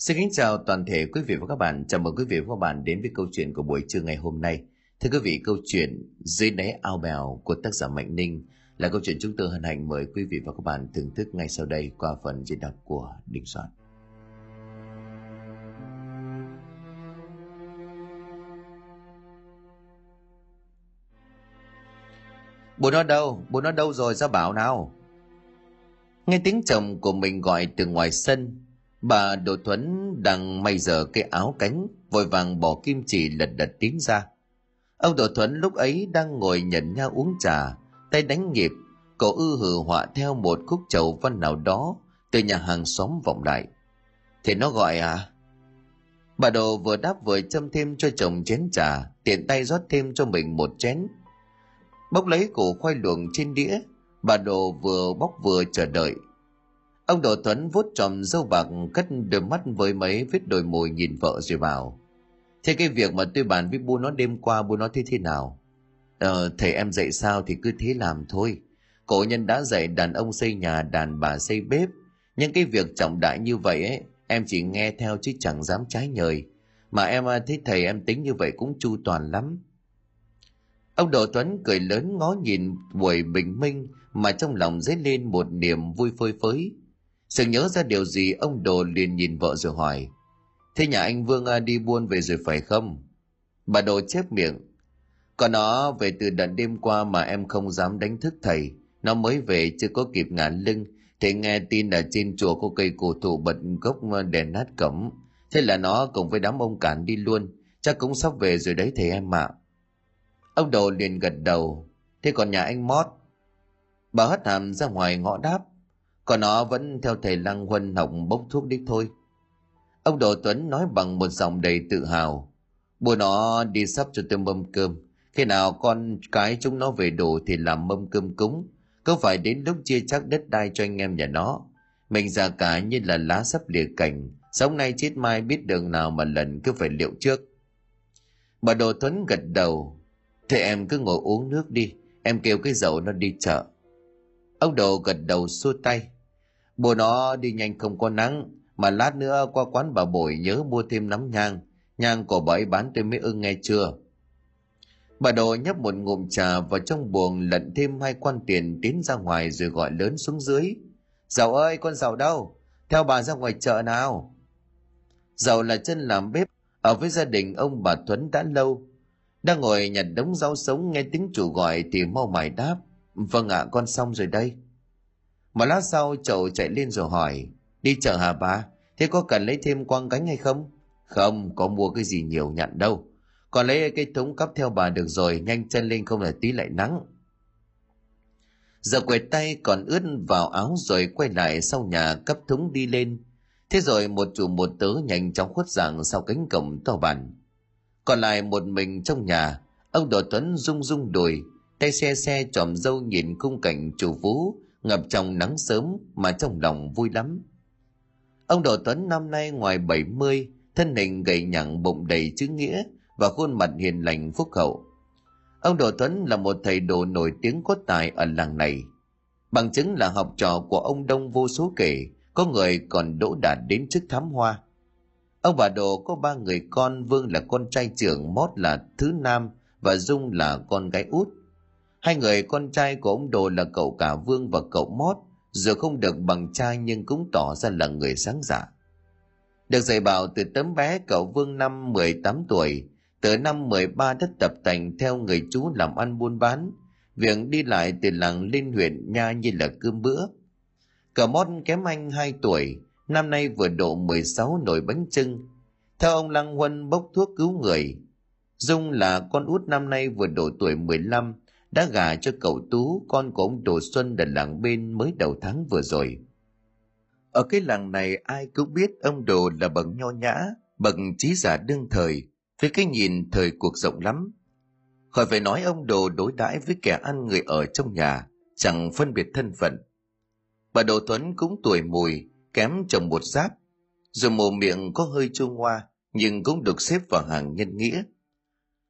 Xin kính chào toàn thể quý vị và các bạn. Chào mừng quý vị và các bạn đến với câu chuyện của buổi trưa ngày hôm nay. Thưa quý vị, câu chuyện Dưới đáy ao bèo của tác giả Mạnh Ninh là câu chuyện chúng tôi hân hạnh mời quý vị và các bạn thưởng thức ngay sau đây qua phần diễn đọc của Đình Soạn. Bố nó đâu? Bố nó đâu rồi? Ra bảo nào? Nghe tiếng chồng của mình gọi từ ngoài sân, bà Đỗ Thuấn đang may giờ cái áo cánh, vội vàng bỏ kim chỉ lật đật tiến ra. Ông Đỗ Thuấn lúc ấy đang ngồi nhận nhau uống trà, tay đánh nghiệp cậu ư hử họa theo một khúc chầu văn nào đó từ nhà hàng xóm vọng lại. Thế nó gọi à? Bà Đồ vừa đáp vừa châm thêm cho chồng chén trà, tiện tay rót thêm cho mình một chén. Bốc lấy củ khoai luồng trên đĩa, bà Đồ vừa bóc vừa chờ đợi. Ông Đỗ Tuấn vuốt tròm dâu bạc cất đôi mắt với mấy vết đồi mồi nhìn vợ rồi bảo. Thế cái việc mà tôi bàn với bu nó đêm qua bu nó thế thế nào? Ờ, thầy em dạy sao thì cứ thế làm thôi. Cổ nhân đã dạy đàn ông xây nhà, đàn bà xây bếp. Nhưng cái việc trọng đại như vậy ấy, em chỉ nghe theo chứ chẳng dám trái nhời. Mà em à, thấy thầy em tính như vậy cũng chu toàn lắm. Ông Đỗ Tuấn cười lớn ngó nhìn buổi bình minh mà trong lòng dấy lên một niềm vui phơi phới. Sự nhớ ra điều gì, ông Đồ liền nhìn vợ rồi hỏi. Thế nhà anh Vương à, đi buôn về rồi phải không? Bà Đồ chép miệng. Còn nó, về từ đợt đêm qua mà em không dám đánh thức thầy. Nó mới về, chưa có kịp ngả lưng, thì nghe tin là trên chùa có cây cổ thụ bật gốc à, đèn nát cấm. Thế là nó cùng với đám ông cản đi luôn. Chắc cũng sắp về rồi đấy thầy em ạ. Ông Đồ liền gật đầu. Thế còn nhà anh Mót? Bà hất hàm ra ngoài ngõ đáp. Còn nó vẫn theo thầy Lăng Huân học bốc thuốc đích thôi. Ông Đồ Tuấn nói bằng một giọng đầy tự hào. Bố nó đi sắp cho tôi mâm cơm. Khi nào con cái chúng nó về đủ thì làm mâm cơm cúng. Có phải đến lúc chia chắc đất đai cho anh em nhà nó. Mình già cả như là lá sắp lìa cành. Sống nay chết mai biết đường nào mà lần cứ phải liệu trước. Bà Đồ Tuấn gật đầu. Thế em cứ ngồi uống nước đi. Em kêu cái dậu nó đi chợ. Ông Đồ gật đầu xua tay. Bố nó đi nhanh không có nắng. Mà lát nữa qua quán bà bội nhớ mua thêm nắm nhang. Nhang của bà ấy bán tôi mới ưng nghe chưa. Bà đồ nhấp một ngụm trà vào trong buồng lận thêm hai quan tiền tiến ra ngoài rồi gọi lớn xuống dưới. Giàu ơi, con giàu đâu? Theo bà ra ngoài chợ nào? Giàu là chân làm bếp ở với gia đình ông bà thuấn đã lâu. Đang ngồi nhặt đống rau sống nghe tiếng chủ gọi thì mau mải đáp. Vâng ạ, con xong rồi đây mà lát sau chậu chạy lên rồi hỏi. Đi chợ hả bà? Thế có cần lấy thêm quang cánh hay không? Không, có mua cái gì nhiều nhận đâu. Còn lấy cái thúng cắp theo bà được rồi, nhanh chân lên không là tí lại nắng. Giờ quẹt tay còn ướt vào áo rồi quay lại sau nhà cấp thúng đi lên. Thế rồi một chủ một tớ nhanh chóng khuất dạng sau cánh cổng to bản. Còn lại một mình trong nhà, ông Đỗ Tuấn rung rung đùi, tay xe xe tròm dâu nhìn khung cảnh chủ phú, ngập trong nắng sớm mà trong lòng vui lắm. Ông Đỗ Tuấn năm nay ngoài 70, thân hình gầy nhẳng bụng đầy chữ nghĩa và khuôn mặt hiền lành phúc hậu. Ông Đỗ Tuấn là một thầy đồ nổi tiếng có tài ở làng này. Bằng chứng là học trò của ông Đông vô số kể, có người còn đỗ đạt đến chức thám hoa. Ông bà Đồ có ba người con, Vương là con trai trưởng, Mót là thứ nam và Dung là con gái út. Hai người con trai của ông Đồ là cậu cả Vương và cậu Mót, dù không được bằng trai nhưng cũng tỏ ra là người sáng giả. Được dạy bảo từ tấm bé cậu Vương năm 18 tuổi, từ năm 13 đã tập tành theo người chú làm ăn buôn bán, việc đi lại từ làng lên huyện nha như là cơm bữa. Cậu Mót kém anh 2 tuổi, năm nay vừa độ 16 nổi bánh trưng. Theo ông Lăng Huân bốc thuốc cứu người. Dung là con út năm nay vừa độ tuổi 15, đã gả cho cậu Tú, con của ông Đồ Xuân ở làng bên mới đầu tháng vừa rồi. Ở cái làng này ai cũng biết ông Đồ là bậc nho nhã, bậc trí giả đương thời, với cái nhìn thời cuộc rộng lắm. Khỏi phải nói ông Đồ đối đãi với kẻ ăn người ở trong nhà, chẳng phân biệt thân phận. Bà Đồ Tuấn cũng tuổi mùi, kém chồng một giáp, dù mồm miệng có hơi chua ngoa, nhưng cũng được xếp vào hàng nhân nghĩa.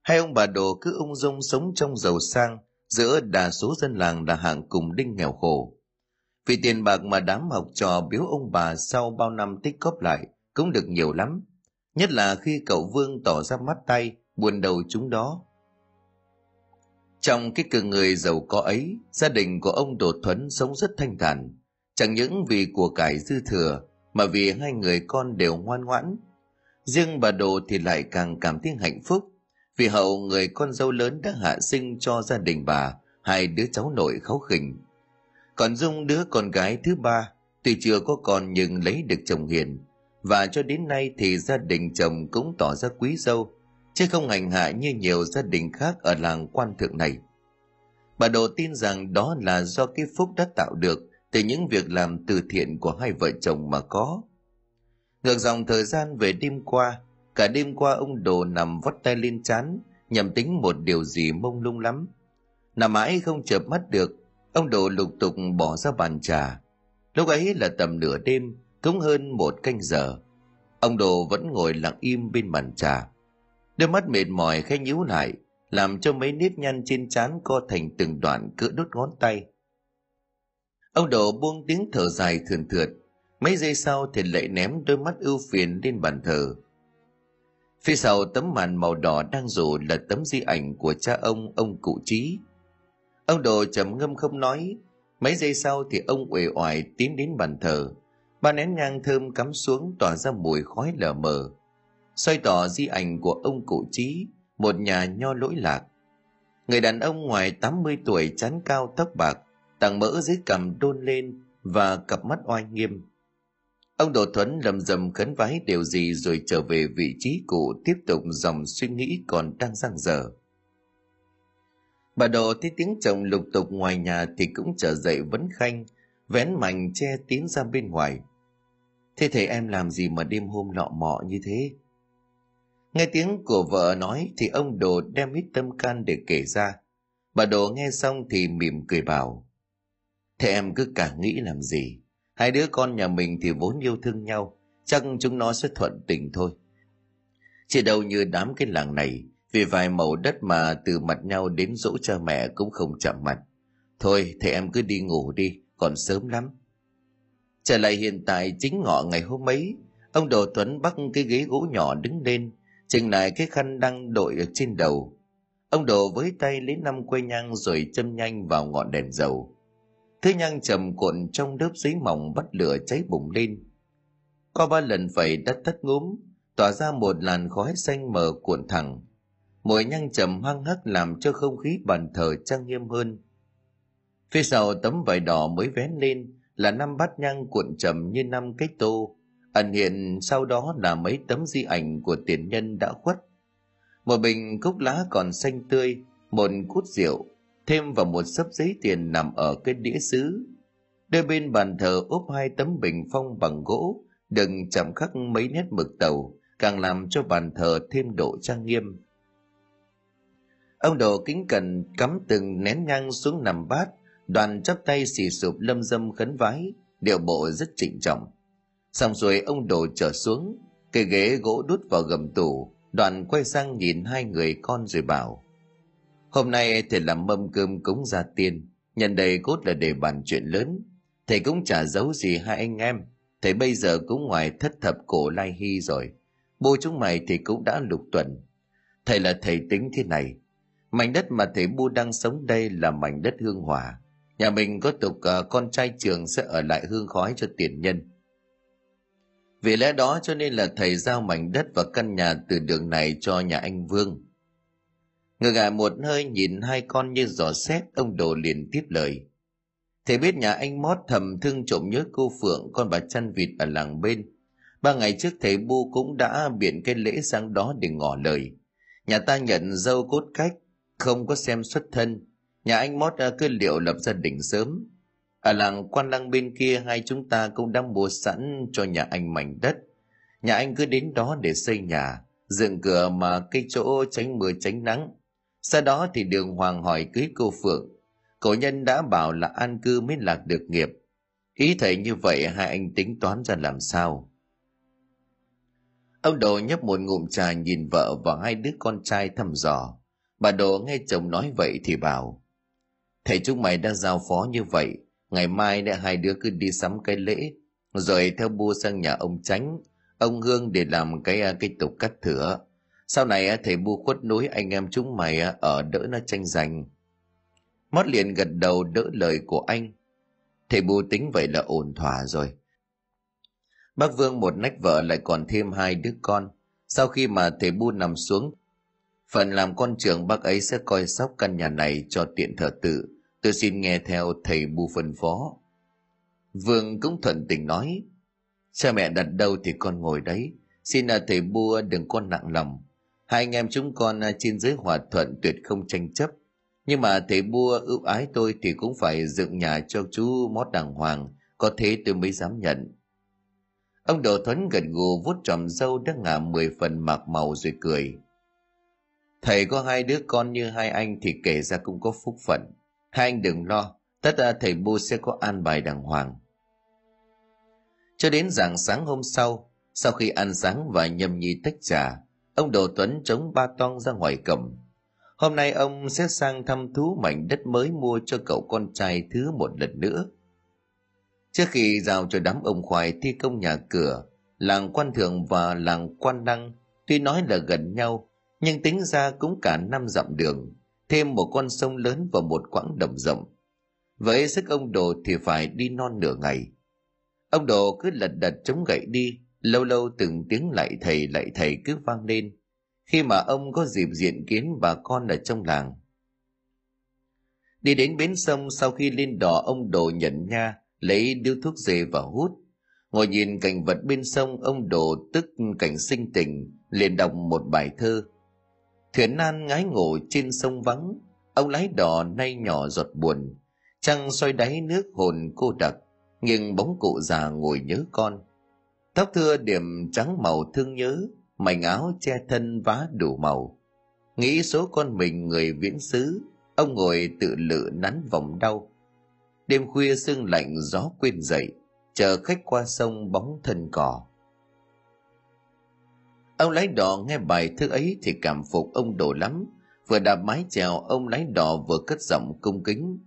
Hai ông bà Đồ cứ ung dung sống trong giàu sang, giữa đa số dân làng là hạng cùng đinh nghèo khổ. Vì tiền bạc mà đám học trò biếu ông bà sau bao năm tích góp lại cũng được nhiều lắm, nhất là khi cậu vương tỏ ra mắt tay, buồn đầu chúng đó. Trong cái cơ người giàu có ấy, gia đình của ông Đỗ thuấn sống rất thanh thản. Chẳng những vì của cải dư thừa, mà vì hai người con đều ngoan ngoãn. Riêng bà đồ thì lại càng cảm thấy hạnh phúc vì hậu người con dâu lớn đã hạ sinh cho gia đình bà, hai đứa cháu nội kháu khỉnh. Còn dung, đứa con gái thứ ba, tuy chưa có con nhưng lấy được chồng hiền. Và cho đến nay thì gia đình chồng cũng tỏ ra quý dâu, chứ không hành hạ như nhiều gia đình khác ở làng quan thượng này. Bà đồ tin rằng đó là do cái phúc đã tạo được từ những việc làm từ thiện của hai vợ chồng mà có. Ngược dòng thời gian về đêm qua cả đêm qua ông đồ nằm vắt tay lên chán nhằm tính một điều gì mông lung lắm. Nằm mãi không chợp mắt được, ông đồ lục tục bỏ ra bàn trà. Lúc ấy là tầm nửa đêm, cũng hơn một canh giờ. Ông đồ vẫn ngồi lặng im bên bàn trà. Đôi mắt mệt mỏi khẽ nhíu lại, làm cho mấy nếp nhăn trên trán co thành từng đoạn cỡ đốt ngón tay. Ông đồ buông tiếng thở dài thườn thượt. Mấy giây sau thì lại ném đôi mắt ưu phiền lên bàn thờ phía sau tấm màn màu đỏ đang rủ là tấm di ảnh của cha ông ông cụ trí ông đồ trầm ngâm không nói. Mấy giây sau thì ông uể oải tiến đến bàn thờ. Ba nén nhang thơm cắm xuống tỏa ra mùi khói lờ mờ. Xoay tỏ di ảnh của ông cụ trí một nhà nho lỗi lạc. Người đàn ông ngoài 80 tuổi chán cao tóc bạc tàng mỡ dưới cằm đôn lên và cặp mắt oai nghiêm ông đồ thuấn lầm rầm khấn vái điều gì rồi trở về vị trí cũ, tiếp tục dòng suy nghĩ còn đang giang dở. Bà đồ thấy tiếng chồng lục tục ngoài nhà thì cũng trở dậy vấn khanh, vén mảnh che tiến ra bên ngoài. Thế thầy em làm gì mà đêm hôm lọ mọ như thế? Nghe tiếng của vợ nói thì ông đồ đem ít tâm can để kể ra. Bà đồ nghe xong thì mỉm cười bảo thế em cứ cả nghĩ làm gì? Hai đứa con nhà mình thì vốn yêu thương nhau, chắc chúng nó sẽ thuận tình thôi. Chỉ đâu như đám cái làng này, vì vài màu đất mà từ mặt nhau đến dỗ cha mẹ cũng không chạm mặt. Thôi, thì em cứ đi ngủ đi, còn sớm lắm. Trở lại hiện tại chính ngọ ngày hôm ấy, ông đồ tuấn bắt cái ghế gỗ nhỏ đứng lên chỉnh lại cái khăn đang đội ở trên đầu. Ông đồ với tay lấy năm que nhang rồi châm nhanh vào ngọn đèn dầu thứ nhang trầm cuộn trong lớp giấy mỏng bắt lửa cháy bùng lên. Qua ba lần phải đất thất ngúm, tỏa ra một làn khói xanh mờ cuộn thẳng. Mùi nhang trầm hăng hắc làm cho không khí bàn thờ trang nghiêm hơn. Phía sau tấm vải đỏ mới vén lên là năm bát nhang cuộn trầm như năm cái tô. Ẩn hiện sau đó là mấy tấm di ảnh của tiền nhân đã khuất. Một bình cốc lá còn xanh tươi, một cút rượu thêm vào một sấp giấy tiền nằm ở cái đĩa sứ đôi bên bàn thờ úp hai tấm bình phong bằng gỗ đừng chạm khắc mấy nét mực tàu, càng làm cho bàn thờ thêm độ trang nghiêm. Ông đồ kính cẩn cắm từng nén nhang xuống nằm bát, đoàn chắp tay xì sụp lâm dâm khấn vái, điệu bộ rất trịnh trọng. Xong rồi ông đồ trở xuống cây ghế gỗ đút vào gầm tủ, đoàn quay sang nhìn hai người con rồi bảo hôm nay thầy làm mâm cơm cúng gia tiên. Nhân đây cốt là để bàn chuyện lớn. Thầy cũng chả giấu gì hai anh em. Thầy bây giờ cũng ngoài thất thập cổ lai hy rồi. Bố chúng mày thì cũng đã lục tuần. Thầy là thầy tính thế này. Mảnh đất mà thầy bu đang sống đây là mảnh đất hương hỏa nhà mình có tục uh, con trai trường sẽ ở lại hương khói cho tiền nhân. Vì lẽ đó cho nên là thầy giao mảnh đất và căn nhà từ đường này cho nhà anh Vương. Ngừng ngại một hơi nhìn hai con như giò xét, ông Đồ liền tiếp lời. Thầy biết nhà anh Mót thầm thương trộm nhớ cô Phượng con bà chăn vịt ở làng bên. Ba ngày trước thầy Bu cũng đã biện cái lễ sang đó để ngỏ lời. Nhà ta nhận dâu cốt cách, không có xem xuất thân. Nhà anh Mót à, cứ liệu lập gia đình sớm, ở làng quan lăng bên kia hai chúng ta cũng đang mua sẵn cho nhà anh mảnh đất. Nhà anh cứ đến đó để xây nhà, dựng cửa mà cây chỗ tránh mưa tránh nắng. Sau đó thì đường hoàng hỏi cưới cô Phượng. Cổ nhân đã bảo là an cư mới lạc được nghiệp. Ý thầy như vậy hai anh tính toán ra làm sao? Ông Đồ nhấp một ngụm trà nhìn vợ và hai đứa con trai thăm dò. Bà Đồ nghe chồng nói vậy thì bảo. Thầy chúng mày đã giao phó như vậy, ngày mai để hai đứa cứ đi sắm cái lễ rồi theo bu sang nhà ông tránh ông hương để làm cái à, cái tục cắt thửa sau này à, thầy bu khuất núi, anh em chúng mày à, ở đỡ nó tranh giành. Mót liền gật đầu đỡ lời của anh. Thầy bu tính vậy là ổn thỏa rồi. Bác vương một nách vợ lại còn thêm hai đứa con. Sau khi mà thầy bu nằm xuống, phần làm con trưởng bác ấy sẽ coi sóc căn nhà này cho tiện thờ tự. Tôi xin nghe theo thầy bu phân phó. Vương cũng thuận tình nói, cha mẹ đặt đâu thì con ngồi đấy. Xin là thầy bu à, đừng con nặng lòng hai anh em chúng con à, trên dưới hòa thuận tuyệt không tranh chấp. Nhưng mà thầy bua ưu ái tôi thì cũng phải dựng nhà cho chú mót đàng hoàng, có thế tôi mới dám nhận. Ông đồ thuấn gật gù vuốt tròm dâu đã ngả mười phần mạc màu rồi cười. Thầy có hai đứa con như hai anh thì kể ra cũng có phúc phận. Hai anh đừng lo, tất ra thầy bu sẽ có an bài đàng hoàng. Cho đến rạng sáng hôm sau sau khi ăn sáng và nhâm nhi tách trà ông đồ tuấn chống ba toang ra ngoài cầm hôm nay ông sẽ sang thăm thú mảnh đất mới mua cho cậu con trai thứ một lần nữa. Trước khi giao cho đám ông khoai thi công nhà cửa, làng quan thượng và làng quan đăng tuy nói là gần nhau, nhưng tính ra cũng cả năm dặm đường, thêm một con sông lớn và một quãng đồng rộng. Với sức ông đồ thì phải đi non nửa ngày. Ông đồ cứ lật đật chống gậy đi lâu lâu từng tiếng lại thầy lại thầy cứ vang lên. Khi mà ông có dịp diện kiến bà con ở trong làng. Đi đến bến sông, sau khi lên đò, ông đồ nhận nha, lấy điếu thuốc dê và hút. Ngồi nhìn cảnh vật bên sông, ông đồ tức cảnh sinh tình, liền đọc một bài thơ. Thuyền nan ngái ngủ trên sông vắng, ông lái đò nay nhỏ giọt buồn. Trăng soi đáy nước hồn cô đặc, nghiêng bóng cụ già ngồi nhớ con tóc thưa điểm trắng màu thương nhớ, mảnh áo che thân vá đủ màu. Nghĩ số con mình người viễn xứ, ông ngồi tự lự nắn vòng đau. Đêm khuya sương lạnh gió quên dậy, chờ khách qua sông bóng thân cỏ ông lái đò nghe bài thơ ấy thì cảm phục ông đồ lắm. Vừa đạp mái chèo, ông lái đò vừa cất giọng cung kính.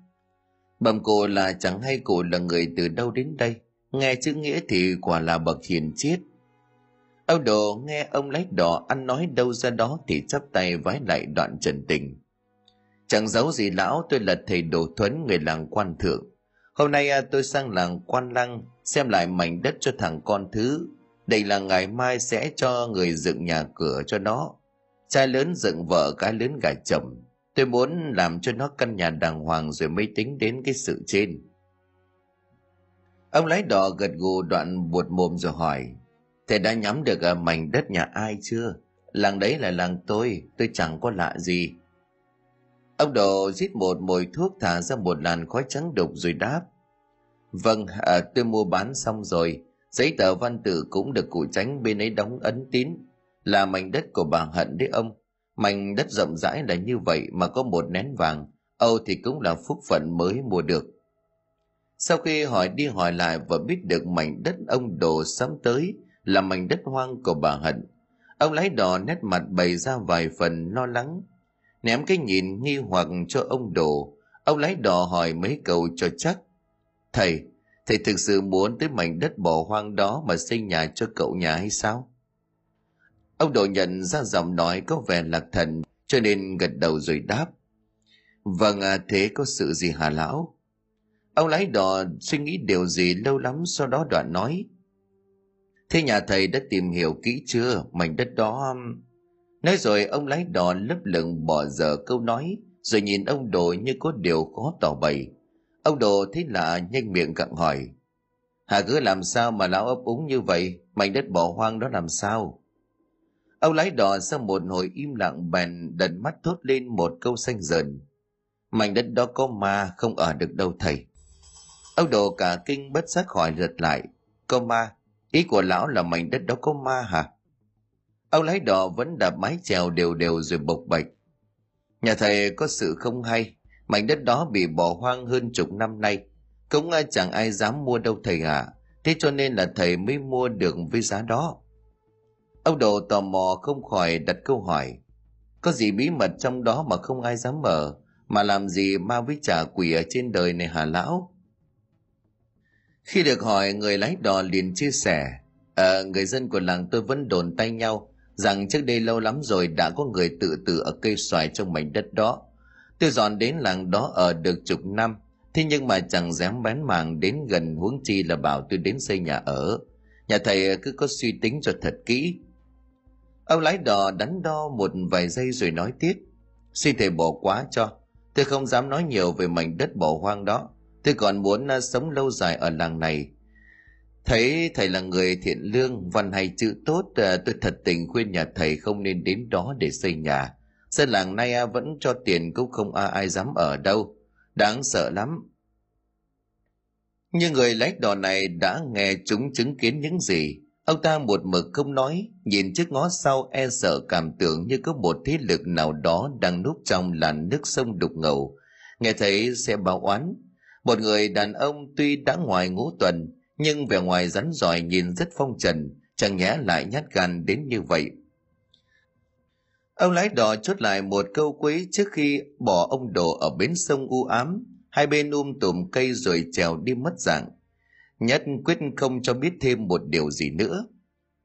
Bẩm cô là chẳng hay cô là người từ đâu đến đây nghe chữ nghĩa thì quả là bậc hiền triết. Ông đồ nghe ông lách đỏ ăn nói đâu ra đó thì chắp tay vái lại đoạn trần tình. Chẳng giấu gì lão, tôi là thầy đồ thuấn, người làng quan thượng. Hôm nay à, tôi sang làng quan lăng, xem lại mảnh đất cho thằng con thứ. Đây là ngày mai sẽ cho người dựng nhà cửa cho nó. Trai lớn dựng vợ cái lớn gả chồng. Tôi muốn làm cho nó căn nhà đàng hoàng rồi mới tính đến cái sự trên ông lái đò gật gù đoạn buột mồm rồi hỏi thầy đã nhắm được ở mảnh đất nhà ai chưa? Làng đấy là làng tôi tôi chẳng có lạ gì. Ông đồ rít một mồi thuốc thả ra một làn khói trắng đục rồi đáp vâng à, tôi mua bán xong rồi. Giấy tờ văn tử cũng được cụ tránh bên ấy đóng ấn tín. Là mảnh đất của bà hận đấy ông. Mảnh đất rộng rãi là như vậy mà có một nén vàng. Âu thì cũng là phúc phận mới mua được sau khi hỏi đi hỏi lại và biết được mảnh đất ông đồ sắm tới là mảnh đất hoang của bà hận, ông lái đò nét mặt bày ra vài phần lo lắng. Ném cái nhìn nghi hoặc cho ông đồ, ông lái đò hỏi mấy câu cho chắc. Thầy thầy thực sự muốn tới mảnh đất bỏ hoang đó mà xây nhà cho cậu nhà hay sao? Ông đồ nhận ra giọng nói có vẻ lạc thần, cho nên gật đầu rồi đáp. Vâng à, thế có sự gì hả lão? Ông lái đò suy nghĩ điều gì lâu lắm sau đó đoạn nói. Thế nhà thầy đã tìm hiểu kỹ chưa? Mảnh đất đó um, nói rồi ông lái đò lấp lửng bỏ dở câu nói, rồi nhìn ông đồ như có điều khó tỏ bày. Ông đồ thấy lạ, nhanh miệng cặn hỏi. Hà cứ làm sao mà lão ấp úng như vậy? Mảnh đất bỏ hoang đó làm sao? Ông lái đò sau một hồi im lặng bèn đần mắt thốt lên một câu xanh dần. Mảnh đất đó có ma không ở được đâu thầy ông đồ cả kinh bất giác hỏi giật lại có ma, ý của lão là mảnh đất đó có ma hả? Ông lái đỏ vẫn đạp mái chèo đều đều rồi bộc bạch. Nhà thầy có sự không hay, mảnh đất đó bị bỏ hoang hơn chục năm nay, cũng chẳng ai dám mua đâu thầy ạ. À. thế cho nên là thầy mới mua được với giá đó. Ông đồ tò mò không khỏi đặt câu hỏi, có gì bí mật trong đó mà không ai dám mở, mà làm gì ma với trả quỷ ở trên đời này hả lão? Khi được hỏi người lái đò liền chia sẻ à, người dân của làng tôi vẫn đồn tay nhau rằng trước đây lâu lắm rồi đã có người tự tử ở cây xoài trong mảnh đất đó. Tôi dọn đến làng đó ở được chục năm thế nhưng mà chẳng dám bán màng đến gần huống chi là bảo tôi đến xây nhà ở. Nhà thầy cứ có suy tính cho thật kỹ. Ông lái đò đắn đo một vài giây rồi nói tiếp xin thầy bỏ quá cho tôi không dám nói nhiều về mảnh đất bỏ hoang đó tôi còn muốn à, sống lâu dài ở làng này. Thấy thầy là người thiện lương, văn hay chữ tốt à, tôi thật tình khuyên nhà thầy không nên đến đó để xây nhà. Dân làng nay à, vẫn cho tiền cũng không ai dám ở đâu. Đáng sợ lắm. Nhưng người lách đò này đã nghe chúng chứng kiến những gì? Ông ta một mực không nói, nhìn trước ngó sau e sợ cảm tưởng như có một thế lực nào đó đang núp trong làn nước sông đục ngầu. Nghe thấy sẽ báo oán một người đàn ông tuy đã ngoài ngũ tuần, nhưng vẻ ngoài rắn giỏi nhìn rất phong trần, chẳng nhẽ lại nhát gan đến như vậy. Ông lái đò chốt lại một câu quý trước khi bỏ ông đồ ở bến sông u ám, hai bên um tùm cây rồi trèo đi mất dạng. Nhất quyết không cho biết thêm một điều gì nữa.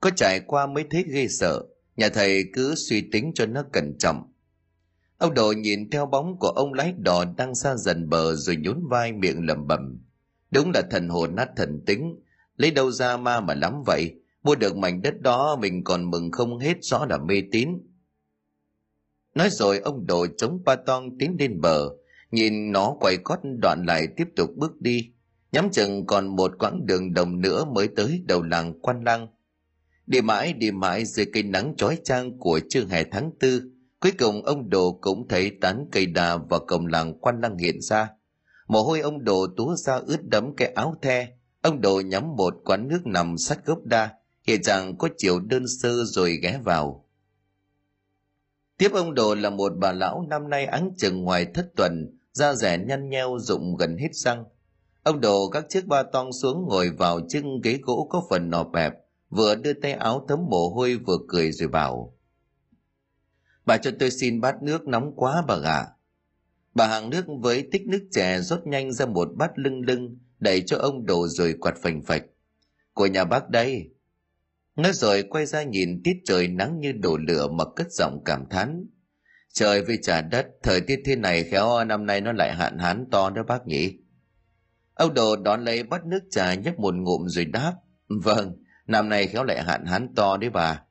Có trải qua mới thấy ghê sợ, nhà thầy cứ suy tính cho nó cẩn trọng ông đồ nhìn theo bóng của ông lái đò đang xa dần bờ rồi nhún vai miệng lẩm bẩm. Đúng là thần hồn nát thần tính. Lấy đâu ra ma mà lắm vậy? Mua được mảnh đất đó mình còn mừng không hết rõ là mê tín. Nói rồi ông đồ chống pa tong tiến lên bờ. Nhìn nó quay cót đoạn lại tiếp tục bước đi. Nhắm chừng còn một quãng đường đồng nữa mới tới đầu làng quan lăng đi mãi đi mãi dưới cây nắng chói chang của trưa hè tháng tư cuối cùng ông đồ cũng thấy tán cây đà và cổng làng quan lăng hiện ra. Mồ hôi ông đồ túa ra ướt đẫm cái áo the. Ông đồ nhắm một quán nước nằm sát gốc đa hiện rằng có chiều đơn sơ rồi ghé vào. Tiếp ông đồ là một bà lão năm nay áng chừng ngoài thất tuần, da rẻ nhăn nheo rụng gần hết răng. Ông đồ các chiếc ba tong xuống ngồi vào chiếc ghế gỗ có phần nọ bẹp, vừa đưa tay áo thấm mồ hôi vừa cười rồi bảo bà cho tôi xin bát nước nóng quá bà ạ. Bà hàng nước với tích nước chè rót nhanh ra một bát lưng lưng, đẩy cho ông đồ rồi quạt phành phạch. Của nhà bác đây. Nói rồi quay ra nhìn tiết trời nắng như đổ lửa mà cất giọng cảm thán. Trời với trả đất, thời tiết thế này khéo, năm nay nó lại hạn hán to đó bác nhỉ. Ông đồ đón lấy bát nước trà nhấp một ngụm rồi đáp. Vâng năm nay khéo lại hạn hán to đấy bà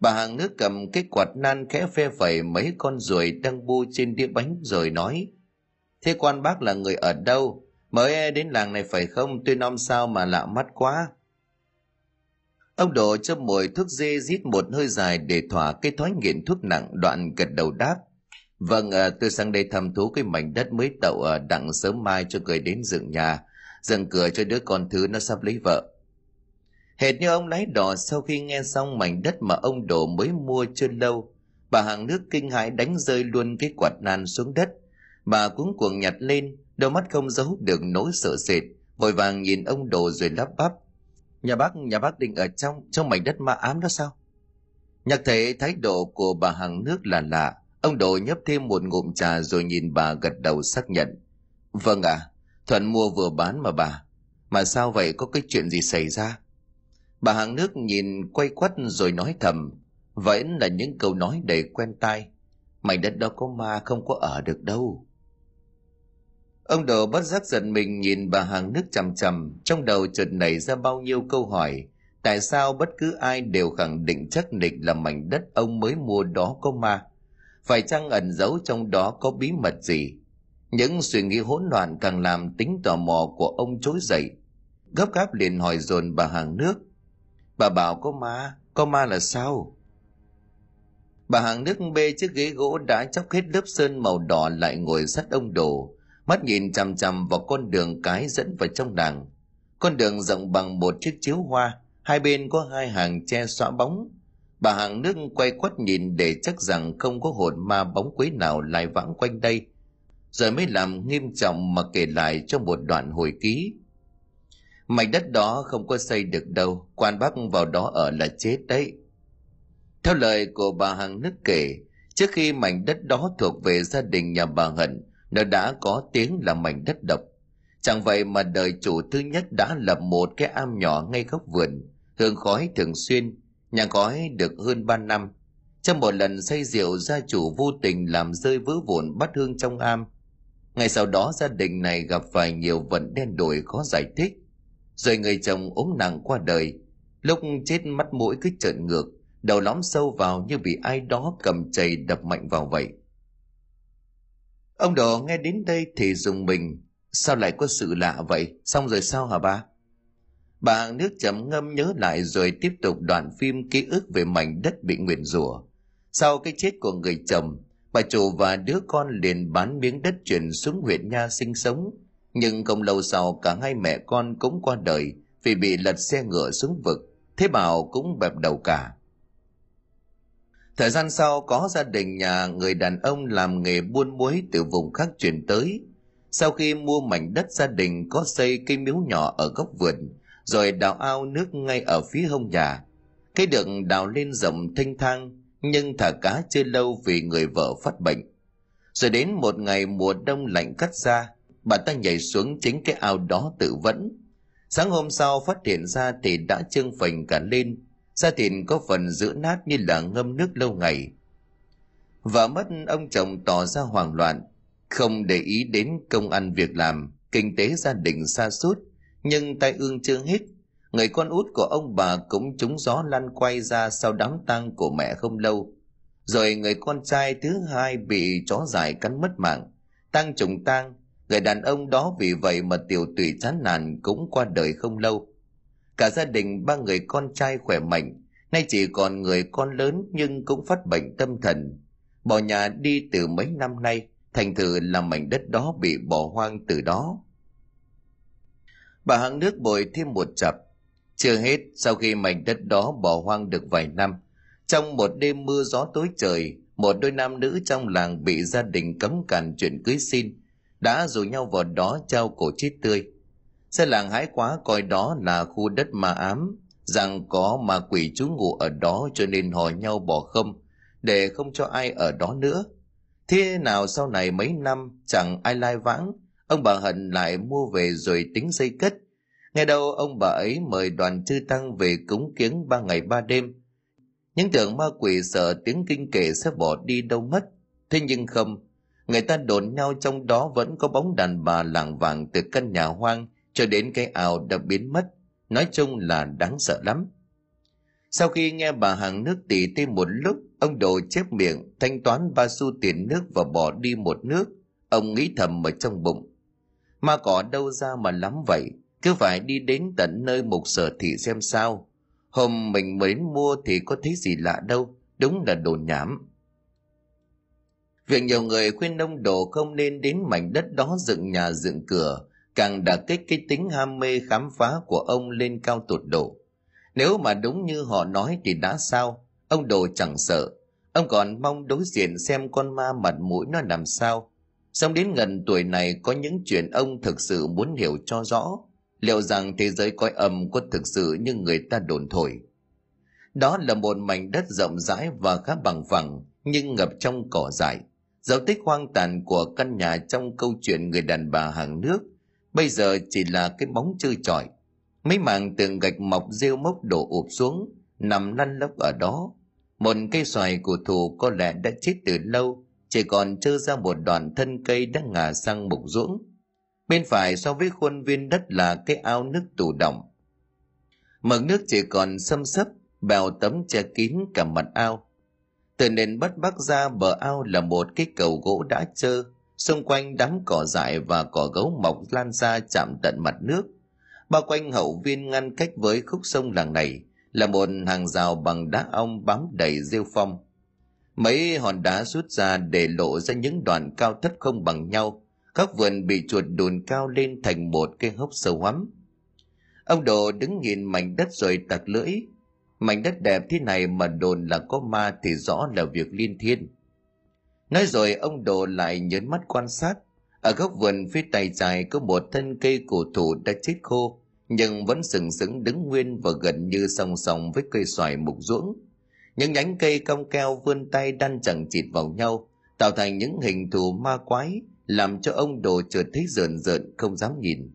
bà hàng nước cầm cái quạt nan khẽ phe phẩy mấy con ruồi đang bu trên đĩa bánh rồi nói thế quan bác là người ở đâu? Mới e đến làng này phải không? Tôi nom sao mà lạ mắt quá. Ông đổ cho mồi thuốc dê rít một hơi dài để thỏa cái thói nghiện thuốc nặng đoạn gật đầu đáp vâng à, tôi sang đây thăm thú cái mảnh đất mới tậu à, đặng sớm mai cho người đến dựng nhà. Dần cửa cho đứa con thứ nó sắp lấy vợ hệt như ông lái đò sau khi nghe xong mảnh đất mà ông đổ mới mua chưa lâu bà hàng nước kinh hãi đánh rơi luôn cái quạt nan xuống đất. Bà cuống cuồng nhặt lên đôi mắt không giấu được nỗi sợ sệt vội vàng nhìn ông đồ rồi lắp bắp. Nhà bác nhà bác định ở trong trong mảnh đất ma ám đó sao? Nhạc thấy thái độ của bà hàng nước là lạ. Ông đồ nhấp thêm một ngụm trà rồi nhìn bà gật đầu xác nhận. Vâng ạ à, thuận mua vừa bán mà bà. Mà sao vậy? Có cái chuyện gì xảy ra? Bà hàng nước nhìn quay quắt rồi nói thầm vẫn là những câu nói đầy quen tai mảnh đất đó có ma không có ở được đâu Ông đồ bất giác giận mình nhìn bà hàng nước chằm chằm, trong đầu chợt nảy ra bao nhiêu câu hỏi. Tại sao bất cứ ai đều khẳng định chắc nịch là mảnh đất ông mới mua đó có ma? Phải chăng ẩn giấu trong đó có bí mật gì? Những suy nghĩ hỗn loạn càng làm tính tò mò của ông trỗi dậy. Gấp gáp liền hỏi dồn bà hàng nước. Bà bảo có ma, có ma là sao? Bà hàng nước bê chiếc ghế gỗ đã chóc hết lớp sơn màu đỏ lại ngồi sát ông đồ mắt nhìn chằm chằm vào con đường cái dẫn vào trong làng con đường rộng bằng một chiếc chiếu hoa hai bên có hai hàng che xóa bóng. Bà hàng nước quay quắt nhìn để chắc rằng không có hồn ma bóng quấy nào lại vãng quanh đây rồi mới làm nghiêm trọng mà kể lại trong một đoạn hồi ký mảnh đất đó không có xây được đâu, quan bác vào đó ở là chết đấy. Theo lời của bà hàng nước kể, trước khi mảnh đất đó thuộc về gia đình nhà bà hận, nó đã có tiếng là mảnh đất độc. Chẳng vậy mà đời chủ thứ nhất đã lập một cái am nhỏ ngay góc vườn, hương khói thường xuyên, nhà khói được hơn ba năm. Trong một lần say rượu, gia chủ vô tình làm rơi vỡ vụn bắt hương trong am. Ngay sau đó, gia đình này gặp phải nhiều vận đen đổi khó giải thích rồi người chồng ốm nặng qua đời. Lúc chết mắt mũi cứ trợn ngược, đầu lõm sâu vào như bị ai đó cầm chày đập mạnh vào vậy. Ông đồ nghe đến đây thì dùng mình. Sao lại có sự lạ vậy? Xong rồi sao hả ba? Bà nước chấm ngâm nhớ lại rồi tiếp tục đoạn phim ký ức về mảnh đất bị nguyền rủa. Sau cái chết của người chồng, bà chủ và đứa con liền bán miếng đất chuyển xuống huyện nha sinh sống nhưng không lâu sau cả hai mẹ con cũng qua đời vì bị lật xe ngựa xuống vực, thế bảo cũng bẹp đầu cả. Thời gian sau có gia đình nhà người đàn ông làm nghề buôn muối từ vùng khác chuyển tới. Sau khi mua mảnh đất gia đình có xây cây miếu nhỏ ở góc vườn, rồi đào ao nước ngay ở phía hông nhà. Cái được đào lên rộng thanh thang, nhưng thả cá chưa lâu vì người vợ phát bệnh. Rồi đến một ngày mùa đông lạnh cắt ra bà ta nhảy xuống chính cái ao đó tự vẫn. Sáng hôm sau phát hiện ra thì đã trương phình cả lên. Da thịt có phần giữ nát như là ngâm nước lâu ngày. Vợ mất, ông chồng tỏ ra hoảng loạn, không để ý đến công ăn việc làm, kinh tế gia đình xa sút, nhưng tay ương chưa hết. Người con út của ông bà cũng trúng gió lăn quay ra sau đám tang của mẹ không lâu. Rồi người con trai thứ hai bị chó dài cắn mất mạng, tang trùng tang người đàn ông đó vì vậy mà tiểu tụy chán nản cũng qua đời không lâu. Cả gia đình, ba người con trai khỏe mạnh, nay chỉ còn người con lớn nhưng cũng phát bệnh tâm thần. Bỏ nhà đi từ mấy năm nay, thành thử là mảnh đất đó bị bỏ hoang từ đó. Bà hạng nước bồi thêm một chập. Chưa hết, sau khi mảnh đất đó bỏ hoang được vài năm, trong một đêm mưa gió tối trời, một đôi nam nữ trong làng bị gia đình cấm cản chuyện cưới xin đã rủ nhau vào đó trao cổ chết tươi xe làng hái quá coi đó là khu đất ma ám, rằng có ma quỷ trú ngụ ở đó cho nên hỏi nhau bỏ không, để không cho ai ở đó nữa. Thế nào sau này mấy năm chẳng ai lai vãng, ông bà Hận lại mua về rồi tính xây cất. Nghe đâu ông bà ấy mời đoàn chư tăng về cúng kiếng ba ngày ba đêm. Những tưởng ma quỷ sợ tiếng kinh kệ sẽ bỏ đi đâu mất. Thế nhưng không, người ta đồn nhau trong đó vẫn có bóng đàn bà làng vàng từ căn nhà hoang cho đến cái ao đã biến mất. Nói chung là đáng sợ lắm. Sau khi nghe bà hàng nước tỉ thêm một lúc, ông đồ chép miệng, thanh toán ba xu tiền nước và bỏ đi một nước. Ông nghĩ thầm ở trong bụng. Mà cỏ đâu ra mà lắm vậy? Cứ phải đi đến tận nơi mục sở thị xem sao. Hôm mình mới mua thì có thấy gì lạ đâu. Đúng là đồ nhảm việc nhiều người khuyên ông đồ không nên đến mảnh đất đó dựng nhà dựng cửa càng đả kích cái tính ham mê khám phá của ông lên cao tột độ. Nếu mà đúng như họ nói thì đã sao, ông đồ chẳng sợ, ông còn mong đối diện xem con ma mặt mũi nó làm sao. Xong đến gần tuổi này có những chuyện ông thực sự muốn hiểu cho rõ, liệu rằng thế giới coi âm có thực sự như người ta đồn thổi. Đó là một mảnh đất rộng rãi và khá bằng phẳng, nhưng ngập trong cỏ dại. Dấu tích hoang tàn của căn nhà trong câu chuyện người đàn bà hàng nước – bây giờ chỉ là cái bóng trơ trọi mấy mảng tường gạch mọc rêu mốc đổ ụp xuống, nằm lăn lóc ở đó. Một cây xoài của thù có lẽ đã chết từ lâu, chỉ còn trơ ra một đoạn thân cây đã ngả sang mục ruỗng bên phải so với khuôn viên đất là cái ao nước tù động. Mực nước chỉ còn xâm xấp bèo tấm che kín cả mặt ao từ nền bắt bắc ra bờ ao là một cái cầu gỗ đã trơ. Xung quanh đám cỏ dại và cỏ gấu mọc lan ra chạm tận mặt nước. Bao quanh hậu viên ngăn cách với khúc sông làng này là một hàng rào bằng đá ong bám đầy rêu phong. Mấy hòn đá rút ra để lộ ra những đoạn cao thấp không bằng nhau. Các vườn bị chuột đùn cao lên thành một cái hốc sâu hoắm. Ông đồ đứng nhìn mảnh đất rồi tặc lưỡi mảnh đất đẹp thế này mà đồn là có ma thì rõ là việc liên thiên Nói rồi ông Đồ lại nhấn mắt quan sát. Ở góc vườn phía tay trái có một thân cây cổ thụ đã chết khô, nhưng vẫn sừng sững đứng nguyên và gần như song song với cây xoài mục ruỗng. Những nhánh cây cong keo vươn tay đan chẳng chịt vào nhau, tạo thành những hình thù ma quái, làm cho ông Đồ chợt thấy rợn rợn không dám nhìn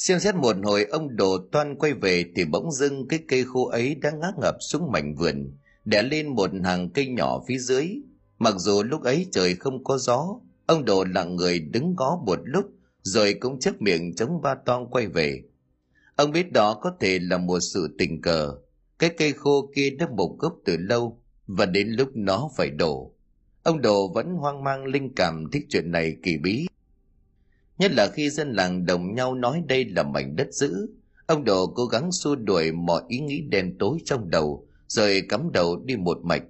xem xét một hồi, ông đồ toan quay về thì bỗng dưng cái cây khô ấy đã ngã ngập xuống mảnh vườn, đè lên một hàng cây nhỏ phía dưới. Mặc dù lúc ấy trời không có gió, ông đồ lặng người đứng ngó một lúc, rồi cũng chấp miệng chống ba toan quay về. Ông biết đó có thể là một sự tình cờ. Cái cây khô kia đã mục gốc từ lâu, và đến lúc nó phải đổ. Ông đồ vẫn hoang mang linh cảm thích chuyện này kỳ bí nhất là khi dân làng đồng nhau nói đây là mảnh đất giữ ông đồ cố gắng xua đuổi mọi ý nghĩ đen tối trong đầu, rồi cắm đầu đi một mạch.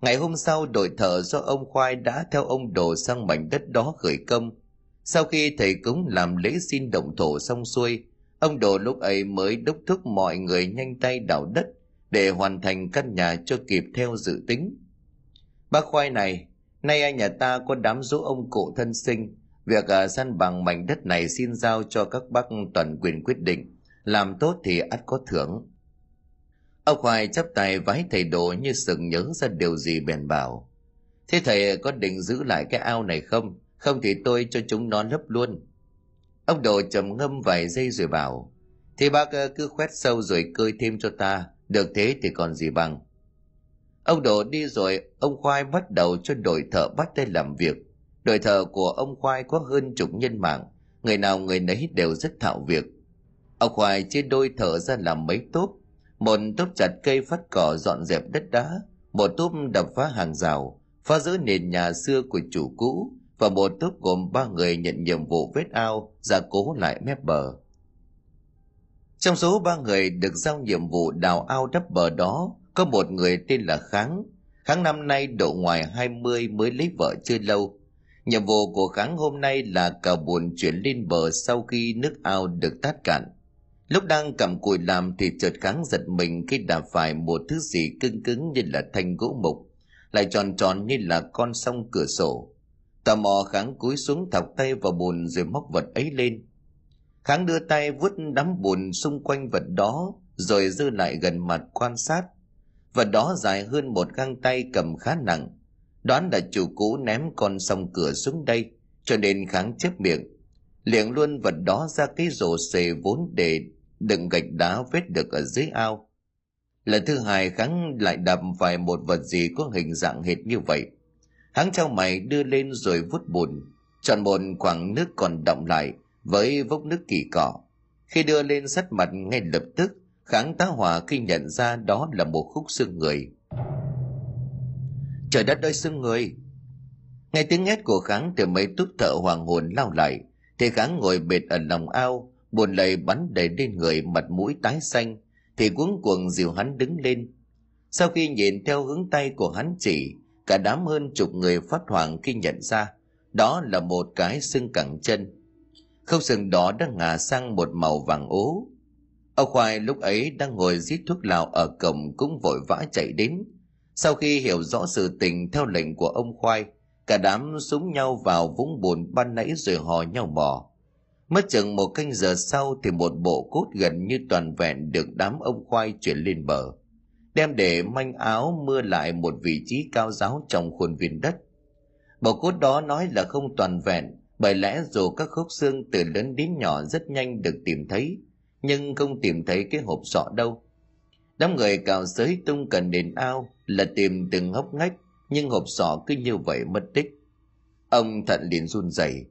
Ngày hôm sau, đội thợ do ông khoai đã theo ông đồ sang mảnh đất đó khởi công. Sau khi thầy cúng làm lễ xin động thổ xong xuôi, ông đồ lúc ấy mới đốc thúc mọi người nhanh tay đào đất để hoàn thành căn nhà cho kịp theo dự tính. Bác khoai này, nay anh nhà ta có đám dỗ ông cụ thân sinh Việc uh, săn bằng mảnh đất này xin giao cho các bác toàn quyền quyết định. Làm tốt thì ắt có thưởng. Ông Khoai chắp tay vái thầy đồ như sừng nhớ ra điều gì bèn bảo. Thế thầy có định giữ lại cái ao này không? Không thì tôi cho chúng nó lấp luôn. Ông đồ trầm ngâm vài giây rồi bảo. Thì bác à, cứ khoét sâu rồi cơi thêm cho ta. Được thế thì còn gì bằng. Ông đồ đi rồi, ông Khoai bắt đầu cho đội thợ bắt tay làm việc Đội thợ của ông Khoai có hơn chục nhân mạng, người nào người nấy đều rất thạo việc. Ông Khoai chia đôi thợ ra làm mấy tốp, một tốp chặt cây phát cỏ dọn dẹp đất đá, một tốp đập phá hàng rào, phá giữ nền nhà xưa của chủ cũ, và một tốp gồm ba người nhận nhiệm vụ vết ao, gia cố lại mép bờ. Trong số ba người được giao nhiệm vụ đào ao đắp bờ đó, có một người tên là Kháng. Kháng năm nay độ ngoài 20 mới lấy vợ chưa lâu, Nhiệm vụ của Kháng hôm nay là cào buồn chuyển lên bờ sau khi nước ao được tát cạn. Lúc đang cầm cùi làm thì chợt Kháng giật mình khi đạp phải một thứ gì cứng cứng như là thanh gỗ mục, lại tròn tròn như là con sông cửa sổ. Tò mò Kháng cúi xuống thọc tay vào bùn rồi móc vật ấy lên. Kháng đưa tay vuốt đám bùn xung quanh vật đó rồi dư lại gần mặt quan sát. Vật đó dài hơn một găng tay cầm khá nặng, đoán là chủ cũ ném con sông cửa xuống đây, cho nên kháng chép miệng. Liền luôn vật đó ra cái rổ xề vốn để đựng gạch đá vết được ở dưới ao. Lần thứ hai kháng lại đập phải một vật gì có hình dạng hệt như vậy. Hắn trao mày đưa lên rồi vút bùn, chọn một khoảng nước còn động lại với vốc nước kỳ cỏ khi đưa lên sắt mặt ngay lập tức, kháng tá hỏa khi nhận ra đó là một khúc xương người trời đất ơi sưng người. Nghe tiếng hét của kháng từ mấy túp thợ hoàng hồn lao lại. Thì kháng ngồi bệt ở lòng ao, buồn lầy bắn đầy lên người mặt mũi tái xanh. Thì cuống cuồng dìu hắn đứng lên. Sau khi nhìn theo hướng tay của hắn chỉ, cả đám hơn chục người phát hoảng khi nhận ra, đó là một cái xương cẳng chân. Khâu sừng đó đang ngả sang một màu vàng ố. Ông khoai lúc ấy đang ngồi giết thuốc lào ở cổng cũng vội vã chạy đến sau khi hiểu rõ sự tình theo lệnh của ông Khoai, cả đám súng nhau vào vũng bùn ban nãy rồi hò nhau bỏ. Mất chừng một canh giờ sau thì một bộ cốt gần như toàn vẹn được đám ông Khoai chuyển lên bờ. Đem để manh áo mưa lại một vị trí cao giáo trong khuôn viên đất. Bộ cốt đó nói là không toàn vẹn, bởi lẽ dù các khúc xương từ lớn đến nhỏ rất nhanh được tìm thấy, nhưng không tìm thấy cái hộp sọ đâu đám người cào sới tung cần đến ao là tìm từng hốc ngách, nhưng hộp sọ cứ như vậy mất tích. Ông thận liền run rẩy.